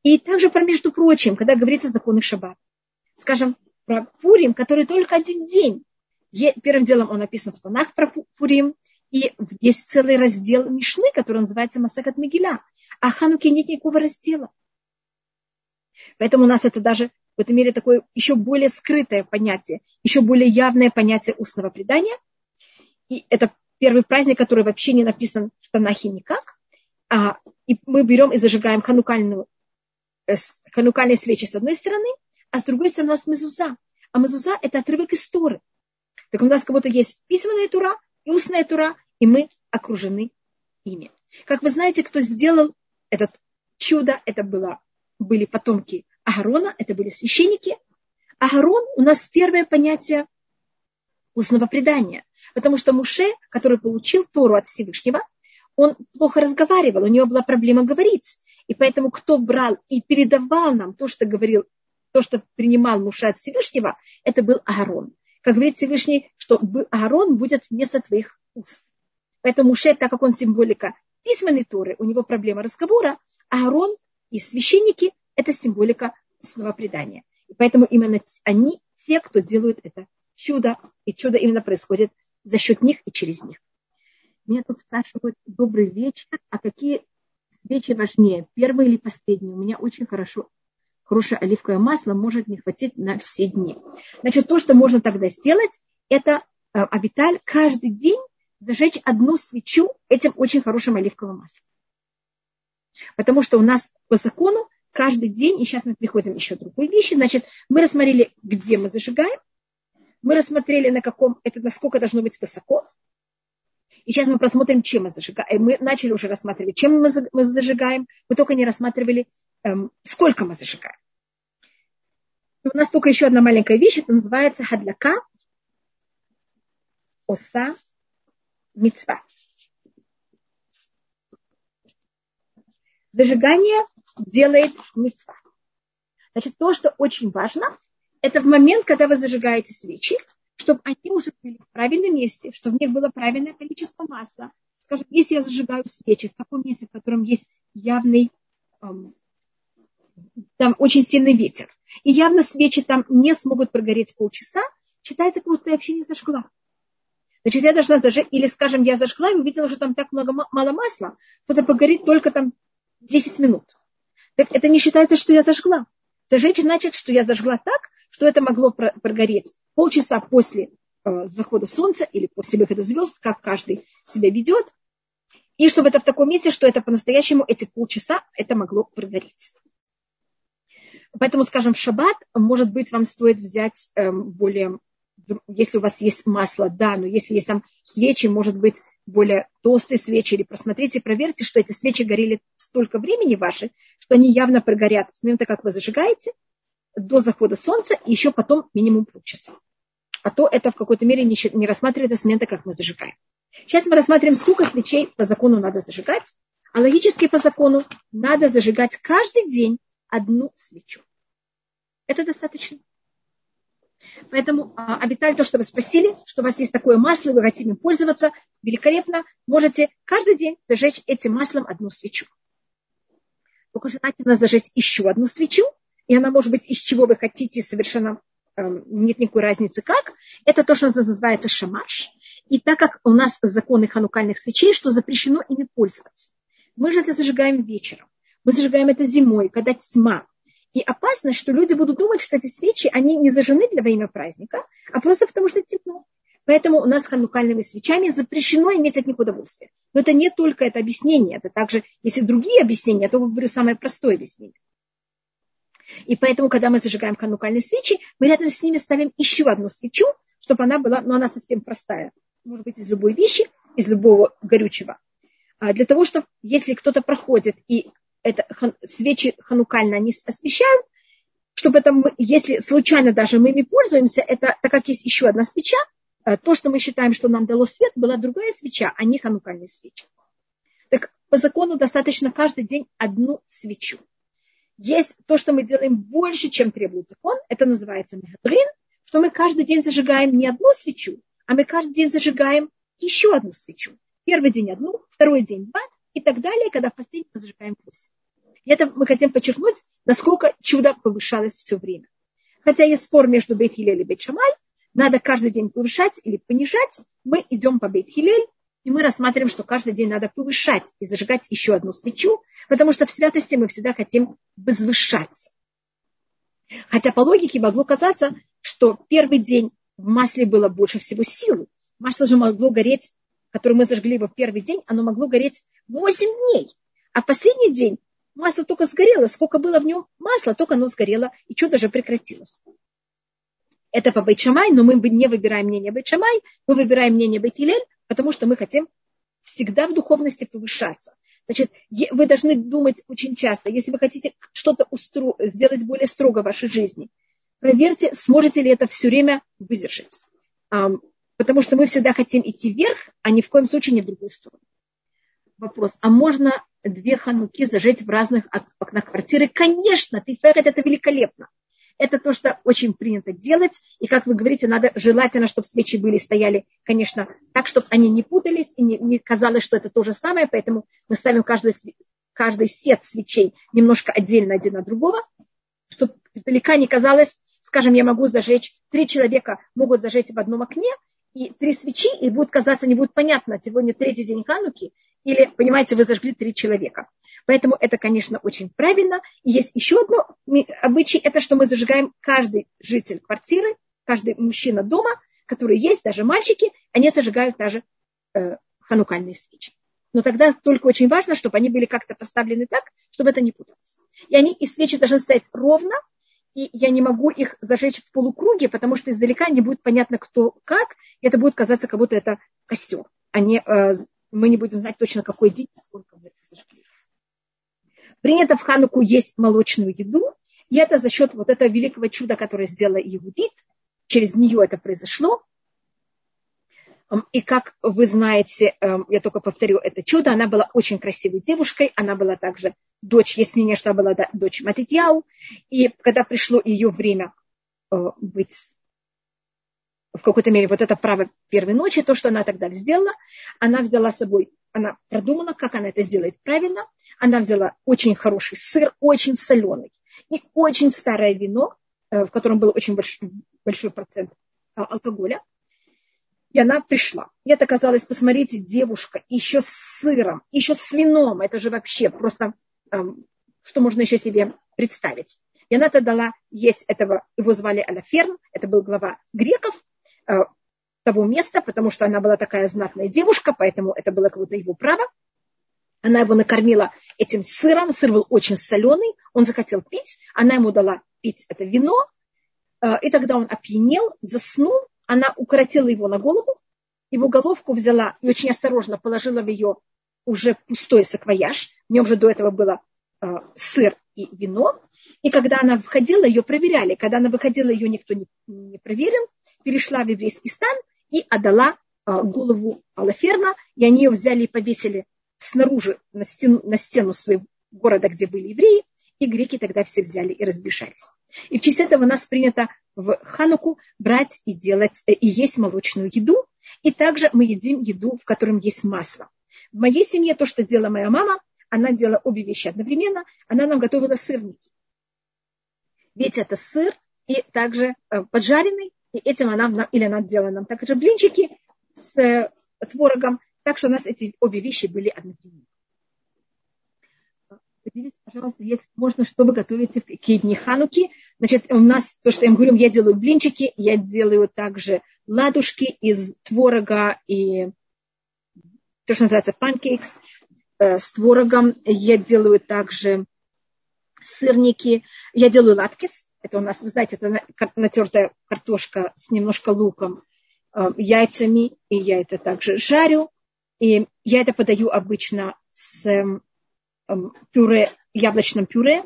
И также про, между прочим, когда говорится о законах Шаббат. Скажем, про Пурим, который только один день. Первым делом он написан в Танах про Пурим, и есть целый раздел Мишны, который называется Масакат Мигиля. А Хануке нет никакого раздела. Поэтому у нас это даже в этом мире такое еще более скрытое понятие, еще более явное понятие устного предания. И это первый праздник, который вообще не написан в Танахе никак а, и мы берем и зажигаем ханукальную, э, ханукальные свечи с одной стороны, а с другой стороны у нас мезуза. А мезуза – это отрывок из Торы. Так у нас как будто есть письменная тура и устная тура, и мы окружены ими. Как вы знаете, кто сделал это чудо, это было, были потомки Агарона, это были священники. Агарон у нас первое понятие устного предания, потому что Муше, который получил Тору от Всевышнего, он плохо разговаривал, у него была проблема говорить. И поэтому кто брал и передавал нам то, что говорил, то, что принимал Муша от Всевышнего, это был Аарон. Как говорит Всевышний, что Аарон будет вместо твоих уст. Поэтому Муше, так как он символика письменной Торы, у него проблема разговора, а Аарон и священники – это символика устного предания. И поэтому именно они те, кто делают это чудо, и чудо именно происходит за счет них и через них. Меня тут спрашивают, добрый вечер, а какие свечи важнее, первые или последние? У меня очень хорошо, хорошее оливковое масло может не хватить на все дни. Значит, то, что можно тогда сделать, это э, обиталь каждый день зажечь одну свечу этим очень хорошим оливковым маслом. Потому что у нас по закону каждый день, и сейчас мы приходим еще к другой вещи, значит, мы рассмотрели, где мы зажигаем, мы рассмотрели, на каком, это насколько должно быть высоко, и сейчас мы просмотрим, чем мы зажигаем. Мы начали уже рассматривать, чем мы зажигаем. Мы только не рассматривали, эм, сколько мы зажигаем. У нас только еще одна маленькая вещь. Это называется хадляка оса мицва. Зажигание делает мицва. Значит, то, что очень важно, это в момент, когда вы зажигаете свечи, чтобы они уже были в правильном месте, чтобы в них было правильное количество масла. Скажем, если я зажигаю свечи в таком месте, в котором есть явный, эм, там очень сильный ветер, и явно свечи там не смогут прогореть полчаса, считается, как будто я вообще не зажгла. Значит, я должна даже, или, скажем, я зажгла и увидела, что там так много, мало масла, что это погорит только там 10 минут. Так это не считается, что я зажгла. Зажечь значит, что я зажгла так, что это могло прогореть полчаса после э, захода солнца или после выхода звезд, как каждый себя ведет, и чтобы это в таком месте, что это по-настоящему эти полчаса это могло прогореть. Поэтому, скажем, в шаббат, может быть, вам стоит взять эм, более, если у вас есть масло, да, но если есть там свечи, может быть, более толстые свечи, или просмотрите, проверьте, что эти свечи горели столько времени ваши, что они явно прогорят с момента, как вы зажигаете, до захода солнца, и еще потом минимум полчаса а то это в какой-то мере не, рассматривается с момента, как мы зажигаем. Сейчас мы рассмотрим, сколько свечей по закону надо зажигать, А логически по закону надо зажигать каждый день одну свечу. Это достаточно. Поэтому а, обитали то, что вы спросили, что у вас есть такое масло, вы хотите им пользоваться, великолепно. Можете каждый день зажечь этим маслом одну свечу. Только желательно зажечь еще одну свечу, и она может быть из чего вы хотите, совершенно э, нет никакой разницы как. Это то, что называется шамаш. И так как у нас законы ханукальных свечей, что запрещено ими пользоваться. Мы же это зажигаем вечером. Мы зажигаем это зимой, когда тьма. И опасно, что люди будут думать, что эти свечи, они не зажжены для во имя праздника, а просто потому что темно. Поэтому у нас с ханукальными свечами запрещено иметь от них удовольствие. Но это не только это объяснение, это также, если другие объяснения, то говорю самое простое объяснение. И поэтому, когда мы зажигаем ханукальные свечи, мы рядом с ними ставим еще одну свечу, чтобы она была, но она совсем простая. Может быть, из любой вещи, из любого горючего. А для того, чтобы, если кто-то проходит и это свечи ханукально они освещают, чтобы это, если случайно даже мы ими пользуемся, это, так как есть еще одна свеча, э, то, что мы считаем, что нам дало свет, была другая свеча, а не ханукальная свеча. Так по закону достаточно каждый день одну свечу. Есть то, что мы делаем больше, чем требует закон, это называется мегадрин, что мы каждый день зажигаем не одну свечу, а мы каждый день зажигаем еще одну свечу. Первый день одну, второй день два, и так далее, когда в последний мы зажигаем 8. И это мы хотим подчеркнуть, насколько чудо повышалось все время. Хотя есть спор между Бейт и Бейт Шамай, надо каждый день повышать или понижать, мы идем по Бейт и мы рассматриваем, что каждый день надо повышать и зажигать еще одну свечу, потому что в святости мы всегда хотим возвышаться. Хотя по логике могло казаться, что первый день в масле было больше всего силы. Масло же могло гореть которое мы зажгли его в первый день, оно могло гореть 8 дней. А в последний день масло только сгорело. Сколько было в нем масла, только оно сгорело, и чудо же прекратилось. Это по Байтшамай, но мы не выбираем мнение Байтшамай, мы выбираем мнение Байтилель, потому что мы хотим всегда в духовности повышаться. Значит, вы должны думать очень часто, если вы хотите что-то устро... сделать более строго в вашей жизни, проверьте, сможете ли это все время выдержать потому что мы всегда хотим идти вверх, а ни в коем случае не в другую сторону. Вопрос, а можно две хануки зажечь в разных окнах квартиры? Конечно, ты ферет, это великолепно. Это то, что очень принято делать. И, как вы говорите, надо желательно, чтобы свечи были, стояли, конечно, так, чтобы они не путались и не, не казалось, что это то же самое. Поэтому мы ставим каждую, каждый сет свечей немножко отдельно один от другого, чтобы издалека не казалось, скажем, я могу зажечь, три человека могут зажечь в одном окне, и три свечи, и будет казаться, не будет понятно, сегодня третий день Хануки, или, понимаете, вы зажгли три человека. Поэтому это, конечно, очень правильно. И есть еще одно обычай, это что мы зажигаем каждый житель квартиры, каждый мужчина дома, который есть, даже мальчики, они зажигают даже э, ханукальные свечи. Но тогда только очень важно, чтобы они были как-то поставлены так, чтобы это не путалось. И они, и свечи должны стоять ровно, и я не могу их зажечь в полукруге, потому что издалека не будет понятно, кто как, и это будет казаться, как будто это костер, а не, э, мы не будем знать точно, какой день, сколько мы это зажгли. Принято в Хануку есть молочную еду, и это за счет вот этого великого чуда, которое сделала Иудит, через нее это произошло, и как вы знаете, эм, я только повторю это чудо, она была очень красивой девушкой, она была также дочь, есть мнение, что она была дочь Матитьяу, и когда пришло ее время э, быть в какой-то мере вот это право первой ночи, то, что она тогда сделала, она взяла с собой, она продумала, как она это сделает правильно, она взяла очень хороший сыр, очень соленый и очень старое вино, э, в котором был очень большой, большой процент э, алкоголя, и она пришла. И это казалось, посмотрите, девушка еще с сыром, еще с вином. Это же вообще просто, что можно еще себе представить. И она тогда дала есть этого, его звали Аляферн, это был глава греков, того места, потому что она была такая знатная девушка, поэтому это было как будто его право. Она его накормила этим сыром, сыр был очень соленый, он захотел пить, она ему дала пить это вино, э, и тогда он опьянел, заснул, она укоротила его на голову, его головку взяла и очень осторожно положила в ее уже пустой саквояж. В нем же до этого было э, сыр и вино. И когда она входила, ее проверяли. Когда она выходила, ее никто не, не проверил. Перешла в еврейский стан и отдала э, голову Алаферна. И они ее взяли и повесили снаружи на стену, на стену своего города, где были евреи, и греки тогда все взяли и разбежались. И в честь этого у нас принято в Хануку брать и делать, э, и есть молочную еду. И также мы едим еду, в котором есть масло. В моей семье то, что делала моя мама, она делала обе вещи одновременно. Она нам готовила сырники. Ведь это сыр и также э, поджаренный. И этим она, или она делала нам также блинчики с э, творогом. Так что у нас эти обе вещи были одновременно поделитесь, пожалуйста, если можно, что вы готовите к дни Хануки. Значит, у нас, то, что я им говорю, я делаю блинчики, я делаю также ладушки из творога и то, что называется pancakes э, с творогом. Я делаю также сырники. Я делаю латкис. Это у нас, вы знаете, это натертая картошка с немножко луком, э, яйцами. И я это также жарю. И я это подаю обычно с Эм, пюре, яблочном пюре.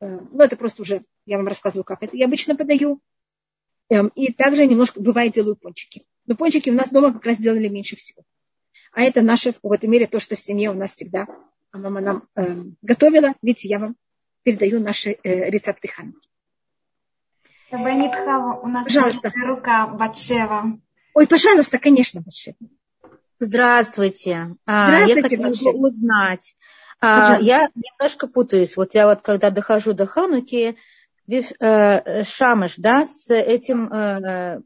Э, ну, это просто уже, я вам рассказываю, как это я обычно подаю. Эм, и также немножко, бывает, делаю пончики. Но пончики у нас дома как раз делали меньше всего. А это наше, в этом мире, то, что в семье у нас всегда мама нам э, готовила. Видите, я вам передаю наши э, рецепты ханки. у нас пожалуйста. рука Батшева. Ой, пожалуйста, конечно, Батшева. Здравствуйте. Здравствуйте, Я хотела бы узнать, а, я немножко путаюсь. Вот я вот когда дохожу до Хануки, э, шамыш, да, с этим, э,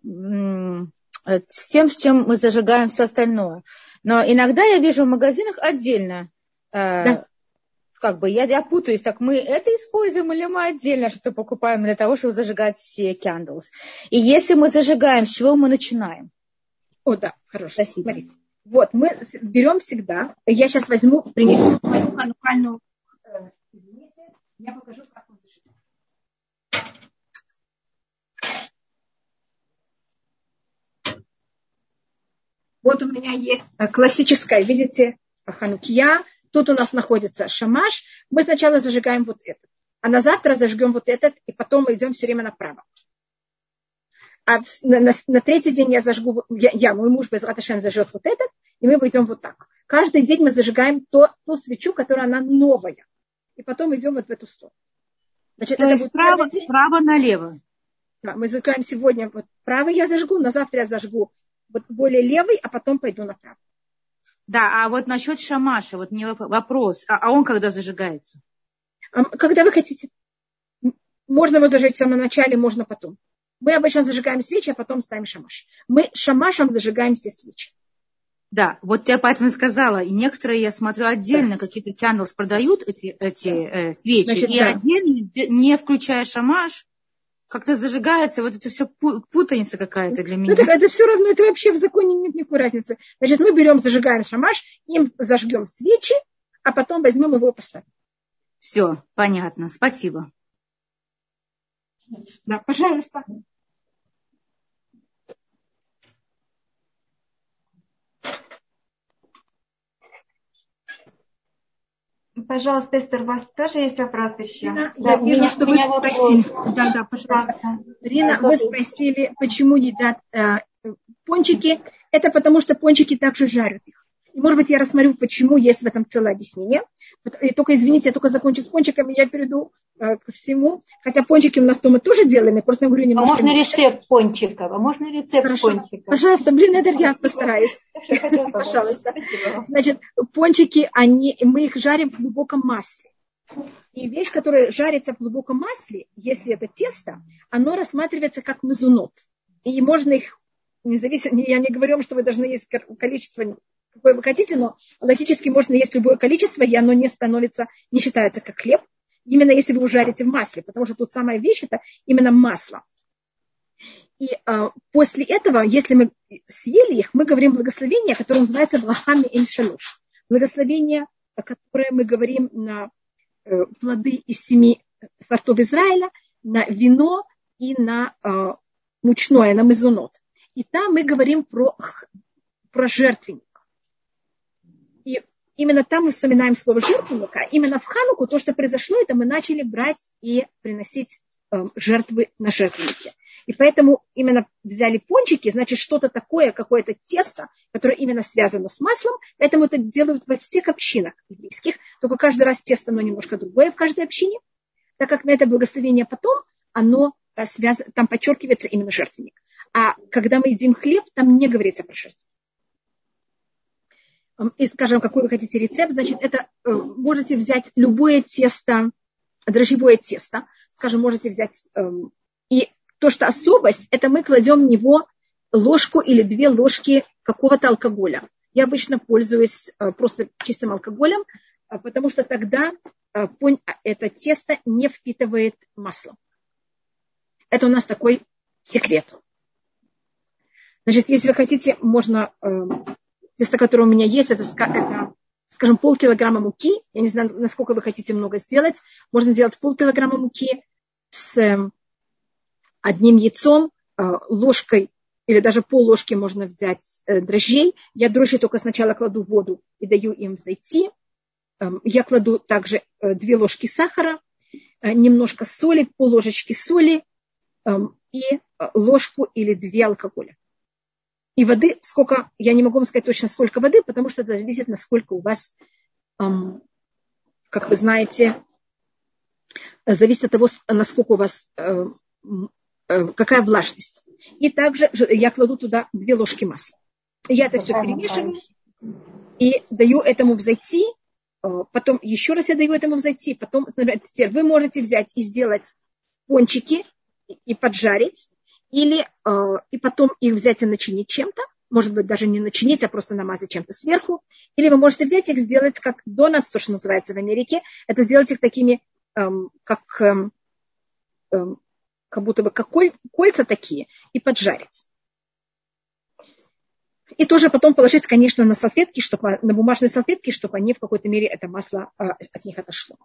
с тем, с чем мы зажигаем все остальное. Но иногда я вижу в магазинах отдельно. Э, да. Как бы я, я путаюсь, так мы это используем или мы отдельно что-то покупаем для того, чтобы зажигать все candles. И если мы зажигаем, с чего мы начинаем? О, да, хорошо. Спасибо. Смотрите. Вот, мы берем всегда, я сейчас возьму, принесу мою ханукальную, э, я покажу, как он зажигать. Вот у меня есть э, классическая, видите, ханукия. Тут у нас находится шамаш. Мы сначала зажигаем вот этот. А на завтра зажгем вот этот, и потом мы идем все время направо а на, на, на третий день я зажгу, я, я мой муж без Раташем зажжет вот этот, и мы пойдем вот так. Каждый день мы зажигаем то, ту свечу, которая она новая. И потом идем вот в эту сторону. Значит, то есть справа, справа налево. Да, мы зажигаем сегодня вот правый я зажгу, на завтра я зажгу вот более левый, а потом пойду направо. Да, а вот насчет шамаша, вот мне вопрос, а, а он когда зажигается? Когда вы хотите. Можно его зажечь в самом начале, можно потом. Мы обычно зажигаем свечи, а потом ставим шамаш. Мы шамашем зажигаем все свечи. Да, вот я поэтому сказала, и некоторые, я смотрю, отдельно да. какие-то candles продают, эти, эти э, свечи, Значит, и да. отдельно, не включая шамаш, как-то зажигается, вот это все путаница какая-то для ну, меня. Ну, это, это все равно, это вообще в законе нет никакой разницы. Значит, мы берем, зажигаем шамаш, им зажгем свечи, а потом возьмем его и поставим. Все, понятно, спасибо. Да, пожалуйста. Пожалуйста, Эстер, у вас тоже есть вопрос еще? Рина, да, я вижу, что вы спросили. Вопрос. Да, да, пожалуйста. Рина, вы спросили, почему едят э, пончики. Это потому, что пончики также жарят их. И, может быть, я рассмотрю, почему есть в этом целое объяснение. И только, извините, я только закончу с пончиками, я перейду э, ко всему. Хотя пончики у нас дома тоже делаем, я просто говорю немножко. А можно рецепт пончиков? А можно рецепт Хорошо. пончиков? Пожалуйста, блин, это я постараюсь. Пожалуйста. Значит, пончики, они, мы их жарим в глубоком масле. И вещь, которая жарится в глубоком масле, если это тесто, оно рассматривается как мазунот. И можно их, независимо, я не говорю что вы должны есть количество какое вы хотите, но логически можно есть любое количество, и оно не становится, не считается как хлеб, именно если вы ужарите в масле, потому что тут самая вещь это именно масло. И э, после этого, если мы съели их, мы говорим благословение, которое называется Блахами Иншалуш. Благословение, которое мы говорим на э, плоды из семи сортов Израиля, на вино и на э, мучное, на мезонот. И там мы говорим про, про жертвенник именно там мы вспоминаем слово жертвенника. Именно в Хануку то, что произошло, это мы начали брать и приносить э, жертвы на жертвеннике. И поэтому именно взяли пончики, значит, что-то такое, какое-то тесто, которое именно связано с маслом. Поэтому это делают во всех общинах еврейских. Только каждый раз тесто, оно немножко другое в каждой общине. Так как на это благословение потом, оно э, связано, там подчеркивается именно жертвенник. А когда мы едим хлеб, там не говорится про жертвенник. И скажем, какой вы хотите рецепт, значит, это э, можете взять любое тесто, дрожжевое тесто, скажем, можете взять эм, и то, что особость, это мы кладем в него ложку или две ложки какого-то алкоголя. Я обычно пользуюсь э, просто чистым алкоголем, э, потому что тогда э, это тесто не впитывает масло. Это у нас такой секрет. Значит, если вы хотите, можно тесто, которое у меня есть, это, это скажем, полкилограмма муки. Я не знаю, насколько вы хотите много сделать. Можно сделать полкилограмма муки с одним яйцом, э, ложкой или даже пол ложки можно взять э, дрожжей. Я дрожжи только сначала кладу в воду и даю им зайти. Эм, я кладу также э, две ложки сахара, немножко соли, пол ложечки соли эм, и ложку или две алкоголя. И воды, сколько, я не могу вам сказать точно сколько воды, потому что это зависит, насколько у вас, как вы знаете, зависит от того, насколько у вас Э, какая влажность. И также я кладу туда две ложки масла. Я это все перемешиваю и даю этому взойти. Э, потом еще раз я даю этому взойти. Потом, теперь вы можете взять и сделать пончики и поджарить. Или э, и потом их взять и начинить чем-то. Может быть, даже не начинить, а просто намазать чем-то сверху. Или вы можете взять их, сделать как донатс, то, что называется в Америке. Это сделать их такими, эм, как эм, эм, как будто бы как кольца такие, и поджарить. И тоже потом положить, конечно, на салфетки, чтобы, на бумажные салфетки, чтобы они в какой-то мере это масло а, от них отошло.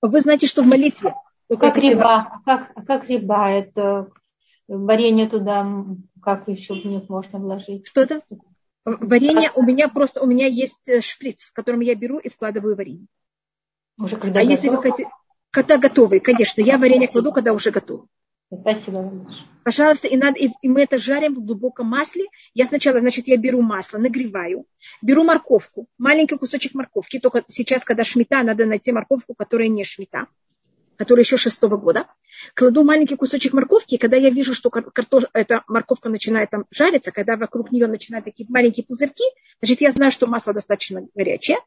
Вы знаете, что в молитве... Как риба, как, как риба, это варенье туда, как еще в них можно вложить? Что это? Варенье у меня просто, у меня есть э, шприц, которым я беру и вкладываю варенье. Уже когда а если вы хотите... Когда готовый, конечно. Я варенье кладу, когда уже готов. Спасибо. Пожалуйста, и, надо, и, и мы это жарим в глубоком масле. Я сначала, значит, я беру масло, нагреваю, беру морковку, маленький кусочек морковки. Только сейчас, когда шмита, надо найти морковку, которая не шмита, которая еще шестого года. Кладу маленький кусочек морковки, и когда я вижу, что картош... эта морковка начинает там жариться, когда вокруг нее начинают такие маленькие пузырьки, значит, я знаю, что масло достаточно горячее.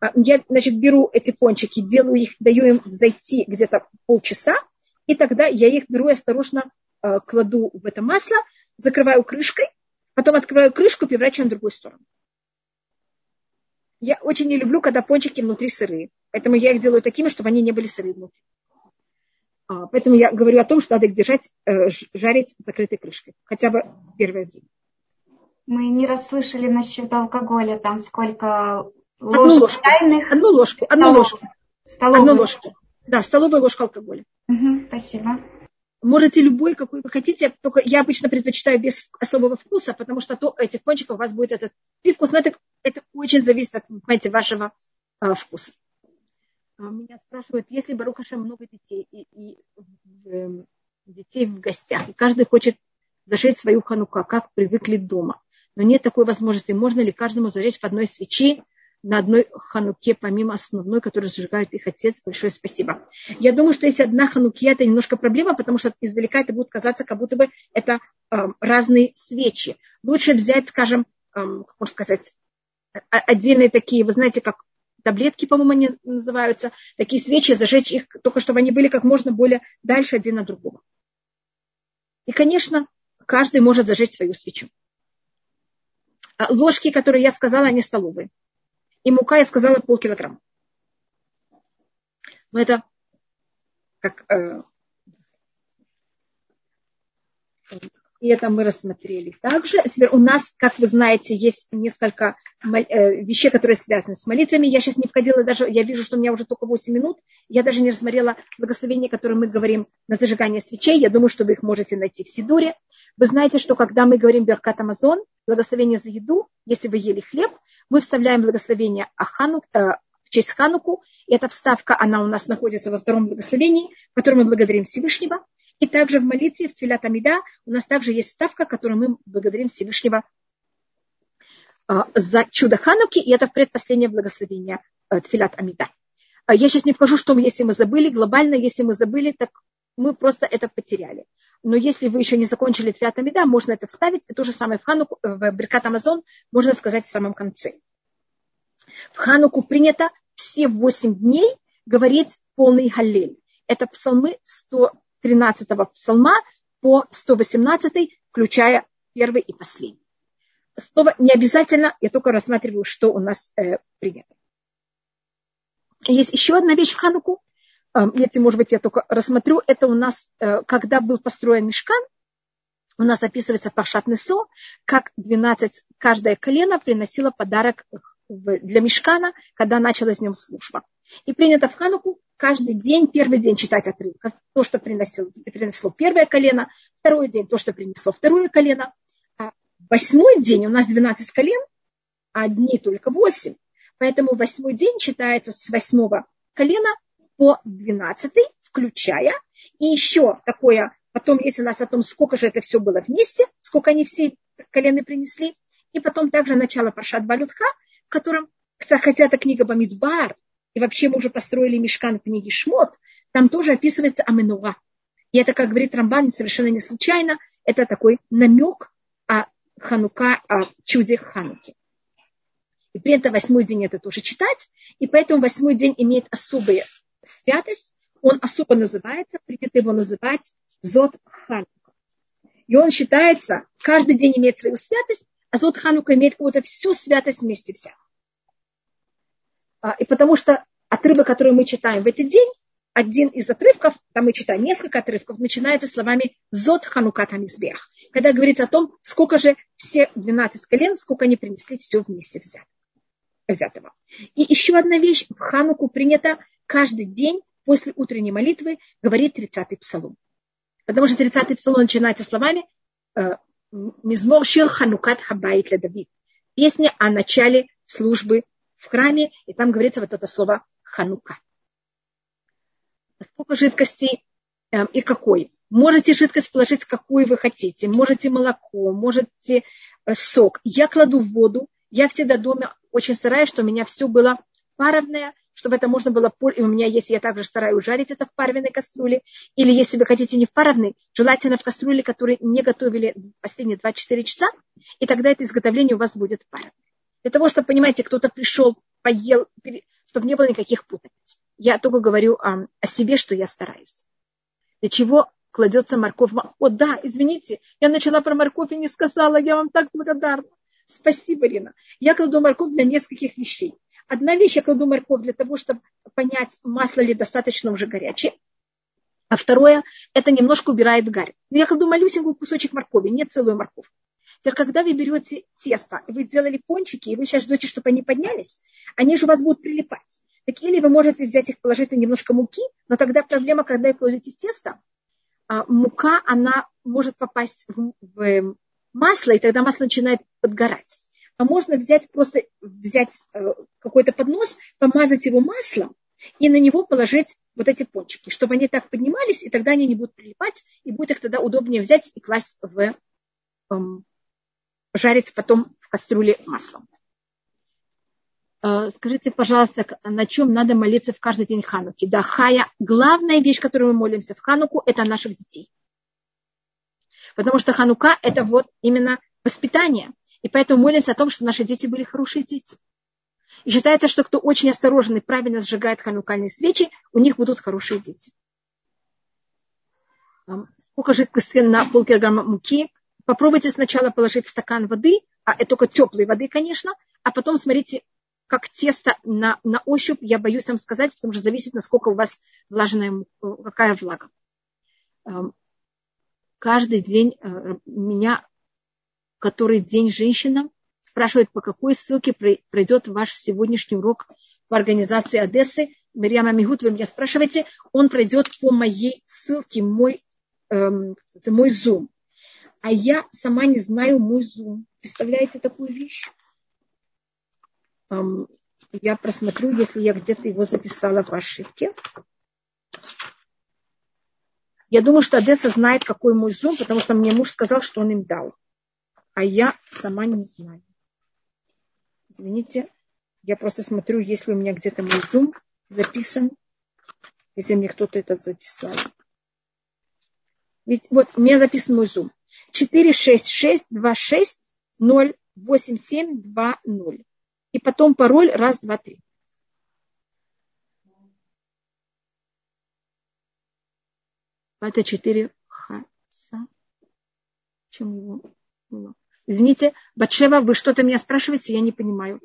А, я, значит, беру эти пончики, делаю их, даю им зайти где-то полчаса, и тогда я их беру и осторожно э, кладу в это масло, закрываю крышкой, потом открываю крышку и переворачиваю на другую сторону. Я очень не люблю, когда пончики внутри сырые. Поэтому я их делаю такими, чтобы они не были внутри. А, поэтому я говорю о том, что надо их держать, э, жарить закрытой крышкой. Хотя бы первое время. Мы не расслышали насчет алкоголя, там сколько Одну ложку. Чайных... Одну ложку. Одну ложку. Столовую. Одну ложку. Да, столовая ложка алкоголя. Угу, спасибо. Можете любой, какой вы хотите, только я обычно предпочитаю без особого вкуса, потому что то этих пончиков у вас будет этот привкус, но это, это очень зависит от, понимаете, вашего а, вкуса. А, меня спрашивают, если Барухаша много детей и, и э, детей в гостях, и каждый хочет зажечь свою ханука, как привыкли дома, но нет такой возможности, можно ли каждому зажечь по одной свечи, на одной хануке, помимо основной, которую зажигают их отец. Большое спасибо. Я думаю, что если одна хануке, это немножко проблема, потому что издалека это будет казаться, как будто бы это э, разные свечи. Лучше взять, скажем, э, как можно сказать, отдельные такие, вы знаете, как таблетки, по-моему, они называются, такие свечи, зажечь их, только чтобы они были как можно более дальше один от другого. И, конечно, каждый может зажечь свою свечу. А ложки, которые я сказала, они столовые и мука, я сказала, полкилограмма. Но это как... Э, и это мы рассмотрели также. Теперь у нас, как вы знаете, есть несколько вещей, которые связаны с молитвами. Я сейчас не входила даже, я вижу, что у меня уже только 8 минут. Я даже не рассмотрела благословения, которые мы говорим на зажигание свечей. Я думаю, что вы их можете найти в Сидуре. Вы знаете, что когда мы говорим Беркат Амазон, благословение за еду, если вы ели хлеб, мы вставляем благословение Ахану, э, в честь Хануку. И эта вставка, она у нас находится во втором благословении, в котором мы благодарим Всевышнего. И также в молитве, в Твилят Амида, у нас также есть вставка, которой мы благодарим Всевышнего за чудо Хануки, и это в предпоследнее благословение э, Тфилят Амида. А я сейчас не вхожу, что если мы забыли, глобально, если мы забыли, так мы просто это потеряли. Но если вы еще не закончили Тфилят Амида, можно это вставить, и то же самое в Хануку, э, в Беркат Амазон можно сказать в самом конце. В Хануку принято все восемь дней говорить полный Галлель. Это псалмы 113 псалма по 118, включая первый и последний. Снова не обязательно, я только рассматриваю, что у нас э, принято. Есть еще одна вещь в Хануку. Э, если, может быть, я только рассмотрю. Это у нас, э, когда был построен мешкан, у нас описывается Пашат Несо, как 12, каждое колено приносило подарок для мешкана, когда началась в нем служба. И принято в Хануку каждый день, первый день читать отрывок. То, что приносило, принесло первое колено, второй день то, что принесло второе колено. Восьмой день у нас 12 колен, а дней только 8. Поэтому восьмой день читается с восьмого колена по двенадцатый, включая. И еще такое, потом есть у нас о том, сколько же это все было вместе, сколько они все колены принесли. И потом также начало Паршат Балютха, в котором, хотя это книга Бамидбар, и вообще мы уже построили мешкан в книге Шмот, там тоже описывается Аменуа. И это, как говорит Рамбан, совершенно не случайно, это такой намек Ханука, о чуде Хануки. И при этом восьмой день это тоже читать, и поэтому восьмой день имеет особую святость, он особо называется, принято его называть Зод Ханука. И он считается, каждый день имеет свою святость, а Зод Ханука имеет какую-то всю святость вместе вся. А, и потому что отрывок, который мы читаем в этот день, один из отрывков, там мы читаем несколько отрывков, начинается словами «Зод ханукат амизбех», когда говорится о том, сколько же все 12 колен, сколько они принесли все вместе взятого. И еще одна вещь, в Хануку принято каждый день после утренней молитвы говорить 30-й псалом. Потому что 30-й псалом начинается словами э, «Мизмор шир ханукат хабайт Давид». Песня о начале службы в храме, и там говорится вот это слово ханука. Сколько жидкостей э, и какой? Можете жидкость положить, какую вы хотите. Можете молоко, можете э, сок. Я кладу воду. Я всегда дома очень стараюсь, чтобы у меня все было паровное, чтобы это можно было... И у меня есть, я также стараюсь жарить это в паровой кастрюле. Или если вы хотите не в паровной, желательно в кастрюле, которую не готовили последние 24 часа, и тогда это изготовление у вас будет паровое. Для того, чтобы, понимаете, кто-то пришел, поел, чтобы не было никаких путаниц. Я только говорю о, о себе, что я стараюсь. Для чего кладется морковь? О, да, извините, я начала про морковь и не сказала, я вам так благодарна. Спасибо, Рина. Я кладу морковь для нескольких вещей. Одна вещь, я кладу морковь для того, чтобы понять, масло ли достаточно уже горячее. А второе, это немножко убирает гарь. Но я кладу малюсенький кусочек моркови, не целую морковь. Теперь, когда вы берете тесто, и вы сделали пончики, и вы сейчас ждете, чтобы они поднялись, они же у вас будут прилипать. Так или вы можете взять их, положить немножко муки, но тогда проблема, когда вы кладете в тесто, мука, она может попасть в, в масло, и тогда масло начинает подгорать. А можно взять, просто взять э, какой-то поднос, помазать его маслом, и на него положить вот эти пончики, чтобы они так поднимались, и тогда они не будут прилипать, и будет их тогда удобнее взять и класть в эм, жарить потом в кастрюле маслом. Э, скажите, пожалуйста, на чем надо молиться в каждый день Хануки? Да, Хая, главная вещь, которую мы молимся в Хануку, это наших детей. Потому что Ханука – это вот именно воспитание. И поэтому молимся о том, что наши дети были хорошие дети. И считается, что кто очень осторожен и правильно сжигает ханукальные свечи, у них будут хорошие дети. Сколько жидкости на полкилограмма муки, Попробуйте сначала положить стакан воды, а это только теплой воды, конечно, а потом смотрите, как тесто на, на ощупь, я боюсь вам сказать, потому что зависит, насколько у вас влажная, какая влага. Эм, каждый день э, меня, который день женщина, спрашивает, по какой ссылке пройдет ваш сегодняшний урок по организации Одессы. Мирьяма Мигут, вы меня спрашиваете, он пройдет по моей ссылке, мой, эм, мой Zoom а я сама не знаю мой зум. Представляете такую вещь? Я просмотрю, если я где-то его записала по ошибке. Я думаю, что Одесса знает, какой мой зум, потому что мне муж сказал, что он им дал. А я сама не знаю. Извините, я просто смотрю, если у меня где-то мой зум записан, если мне кто-то этот записал. Ведь вот у меня записан мой зум. 46626087220. И потом пароль раз, два, три. Это четыре хаса. Чем его было? Извините, Батшева, вы что-то меня спрашиваете, я не понимаю.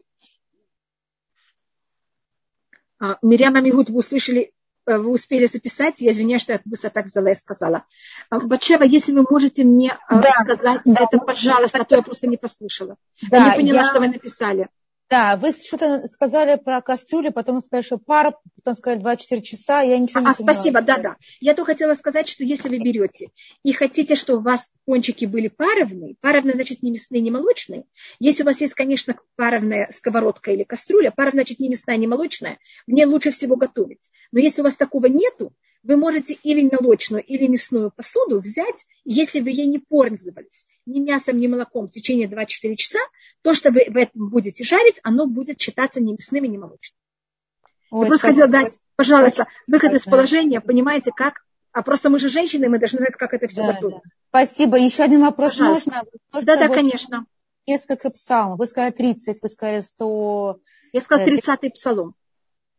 А, Мирьям Амигут, вы услышали, э, вы успели записать, я извиняюсь, что я быстро так взяла и сказала. А, Батшева, если вы можете мне э, да, сказать да, это, пожалуйста, а то я просто не послушала. Да, я не поняла, я... что вы написали. Да, вы что-то сказали про кастрюлю, потом сказали, что пара, потом сказали 24 часа, я ничего не а, поняла. Спасибо, да, да. Я то хотела сказать, что если вы берете и хотите, чтобы у вас пончики были паровные, паровные значит не мясные, не молочные. Если у вас есть, конечно, паровная сковородка или кастрюля, паровная значит не мясная, не молочная, мне лучше всего готовить. Но если у вас такого нету, вы можете или молочную, или мясную посуду взять, если вы ей не пользовались ни мясом, ни молоком в течение 24 часа, то, что вы в этом будете жарить, оно будет считаться не мясным и не молочным. Ой, Я просто хотела дать, пожалуйста, выход из положения, понимаете, как а просто мы же женщины, мы должны знать, как это все да, готовить. Да. Спасибо. Еще один вопрос Пожалуйста. можно? можно? Да, да, конечно. Несколько псалмов. Вы сказали 30, вы сказали 100... Я сказала 30-й псалом.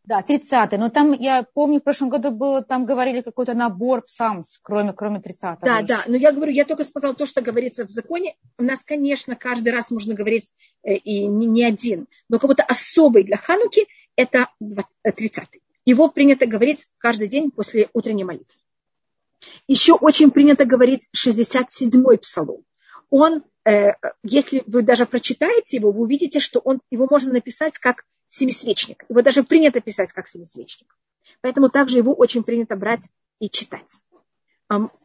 Да, 30-й. Но там, я помню, в прошлом году было, там говорили какой-то набор псамс, кроме, кроме 30-го. Да, еще. да. Но я говорю, я только сказала то, что говорится в законе. У нас, конечно, каждый раз можно говорить э, и не, не один. Но как будто особый для Хануки это 30-й. Э, Его принято говорить каждый день после утренней молитвы. Еще очень принято говорить 67-й псалом. Он, э, если вы даже прочитаете его, вы увидите, что он, его можно написать как семисвечник. Его даже принято писать как семисвечник. Поэтому также его очень принято брать и читать.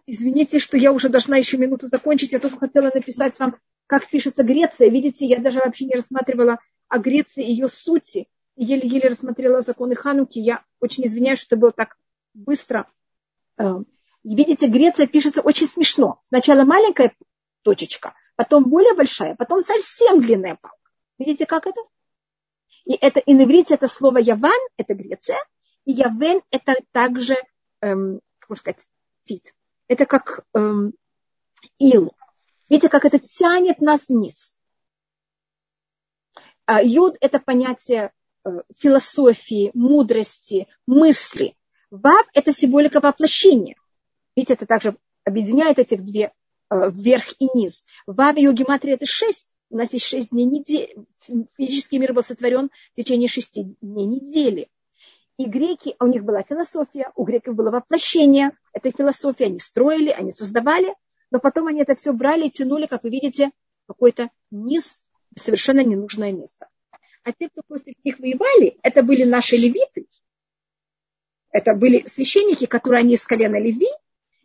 Извините, что я уже должна еще минуту закончить. Я только хотела написать вам, как пишется Греция. Видите, я даже вообще не рассматривала о Греции, ее сути. Еле-еле рассмотрела законы Хануки. Я очень извиняюсь, что было так быстро. Видите, Греция пишется очень смешно. Сначала маленькая точечка, потом более большая, потом совсем длинная палка. Видите, как это? И это и на иврите это слово Яван, это Греция, и Явен это также, эм, как можно сказать, тит. Это как эм, ил. Видите, как это тянет нас вниз. А юд это понятие э, философии, мудрости, мысли. Вав это символика воплощения. Видите, это также объединяет этих две э, вверх и низ. Вав ее гематрия это шесть, у нас есть шесть дней недели. Физический мир был сотворен в течение шести дней недели. И греки, у них была философия, у греков было воплощение этой философии. Они строили, они создавали, но потом они это все брали и тянули, как вы видите, какой-то низ, совершенно ненужное место. А те, кто после них воевали, это были наши левиты, это были священники, которые они из колена Леви,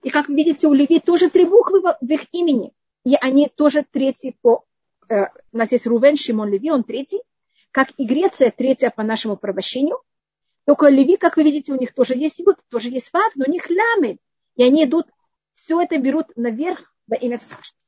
и, как вы видите, у Леви тоже три буквы в их имени, и они тоже третьи по у нас есть Рувен, Шимон, Леви, он третий, как и Греция третья по нашему правощению. Только Леви, как вы видите, у них тоже есть Юд, тоже есть Вав, но у них ламет. И они идут, все это берут наверх во имя Всевышнего.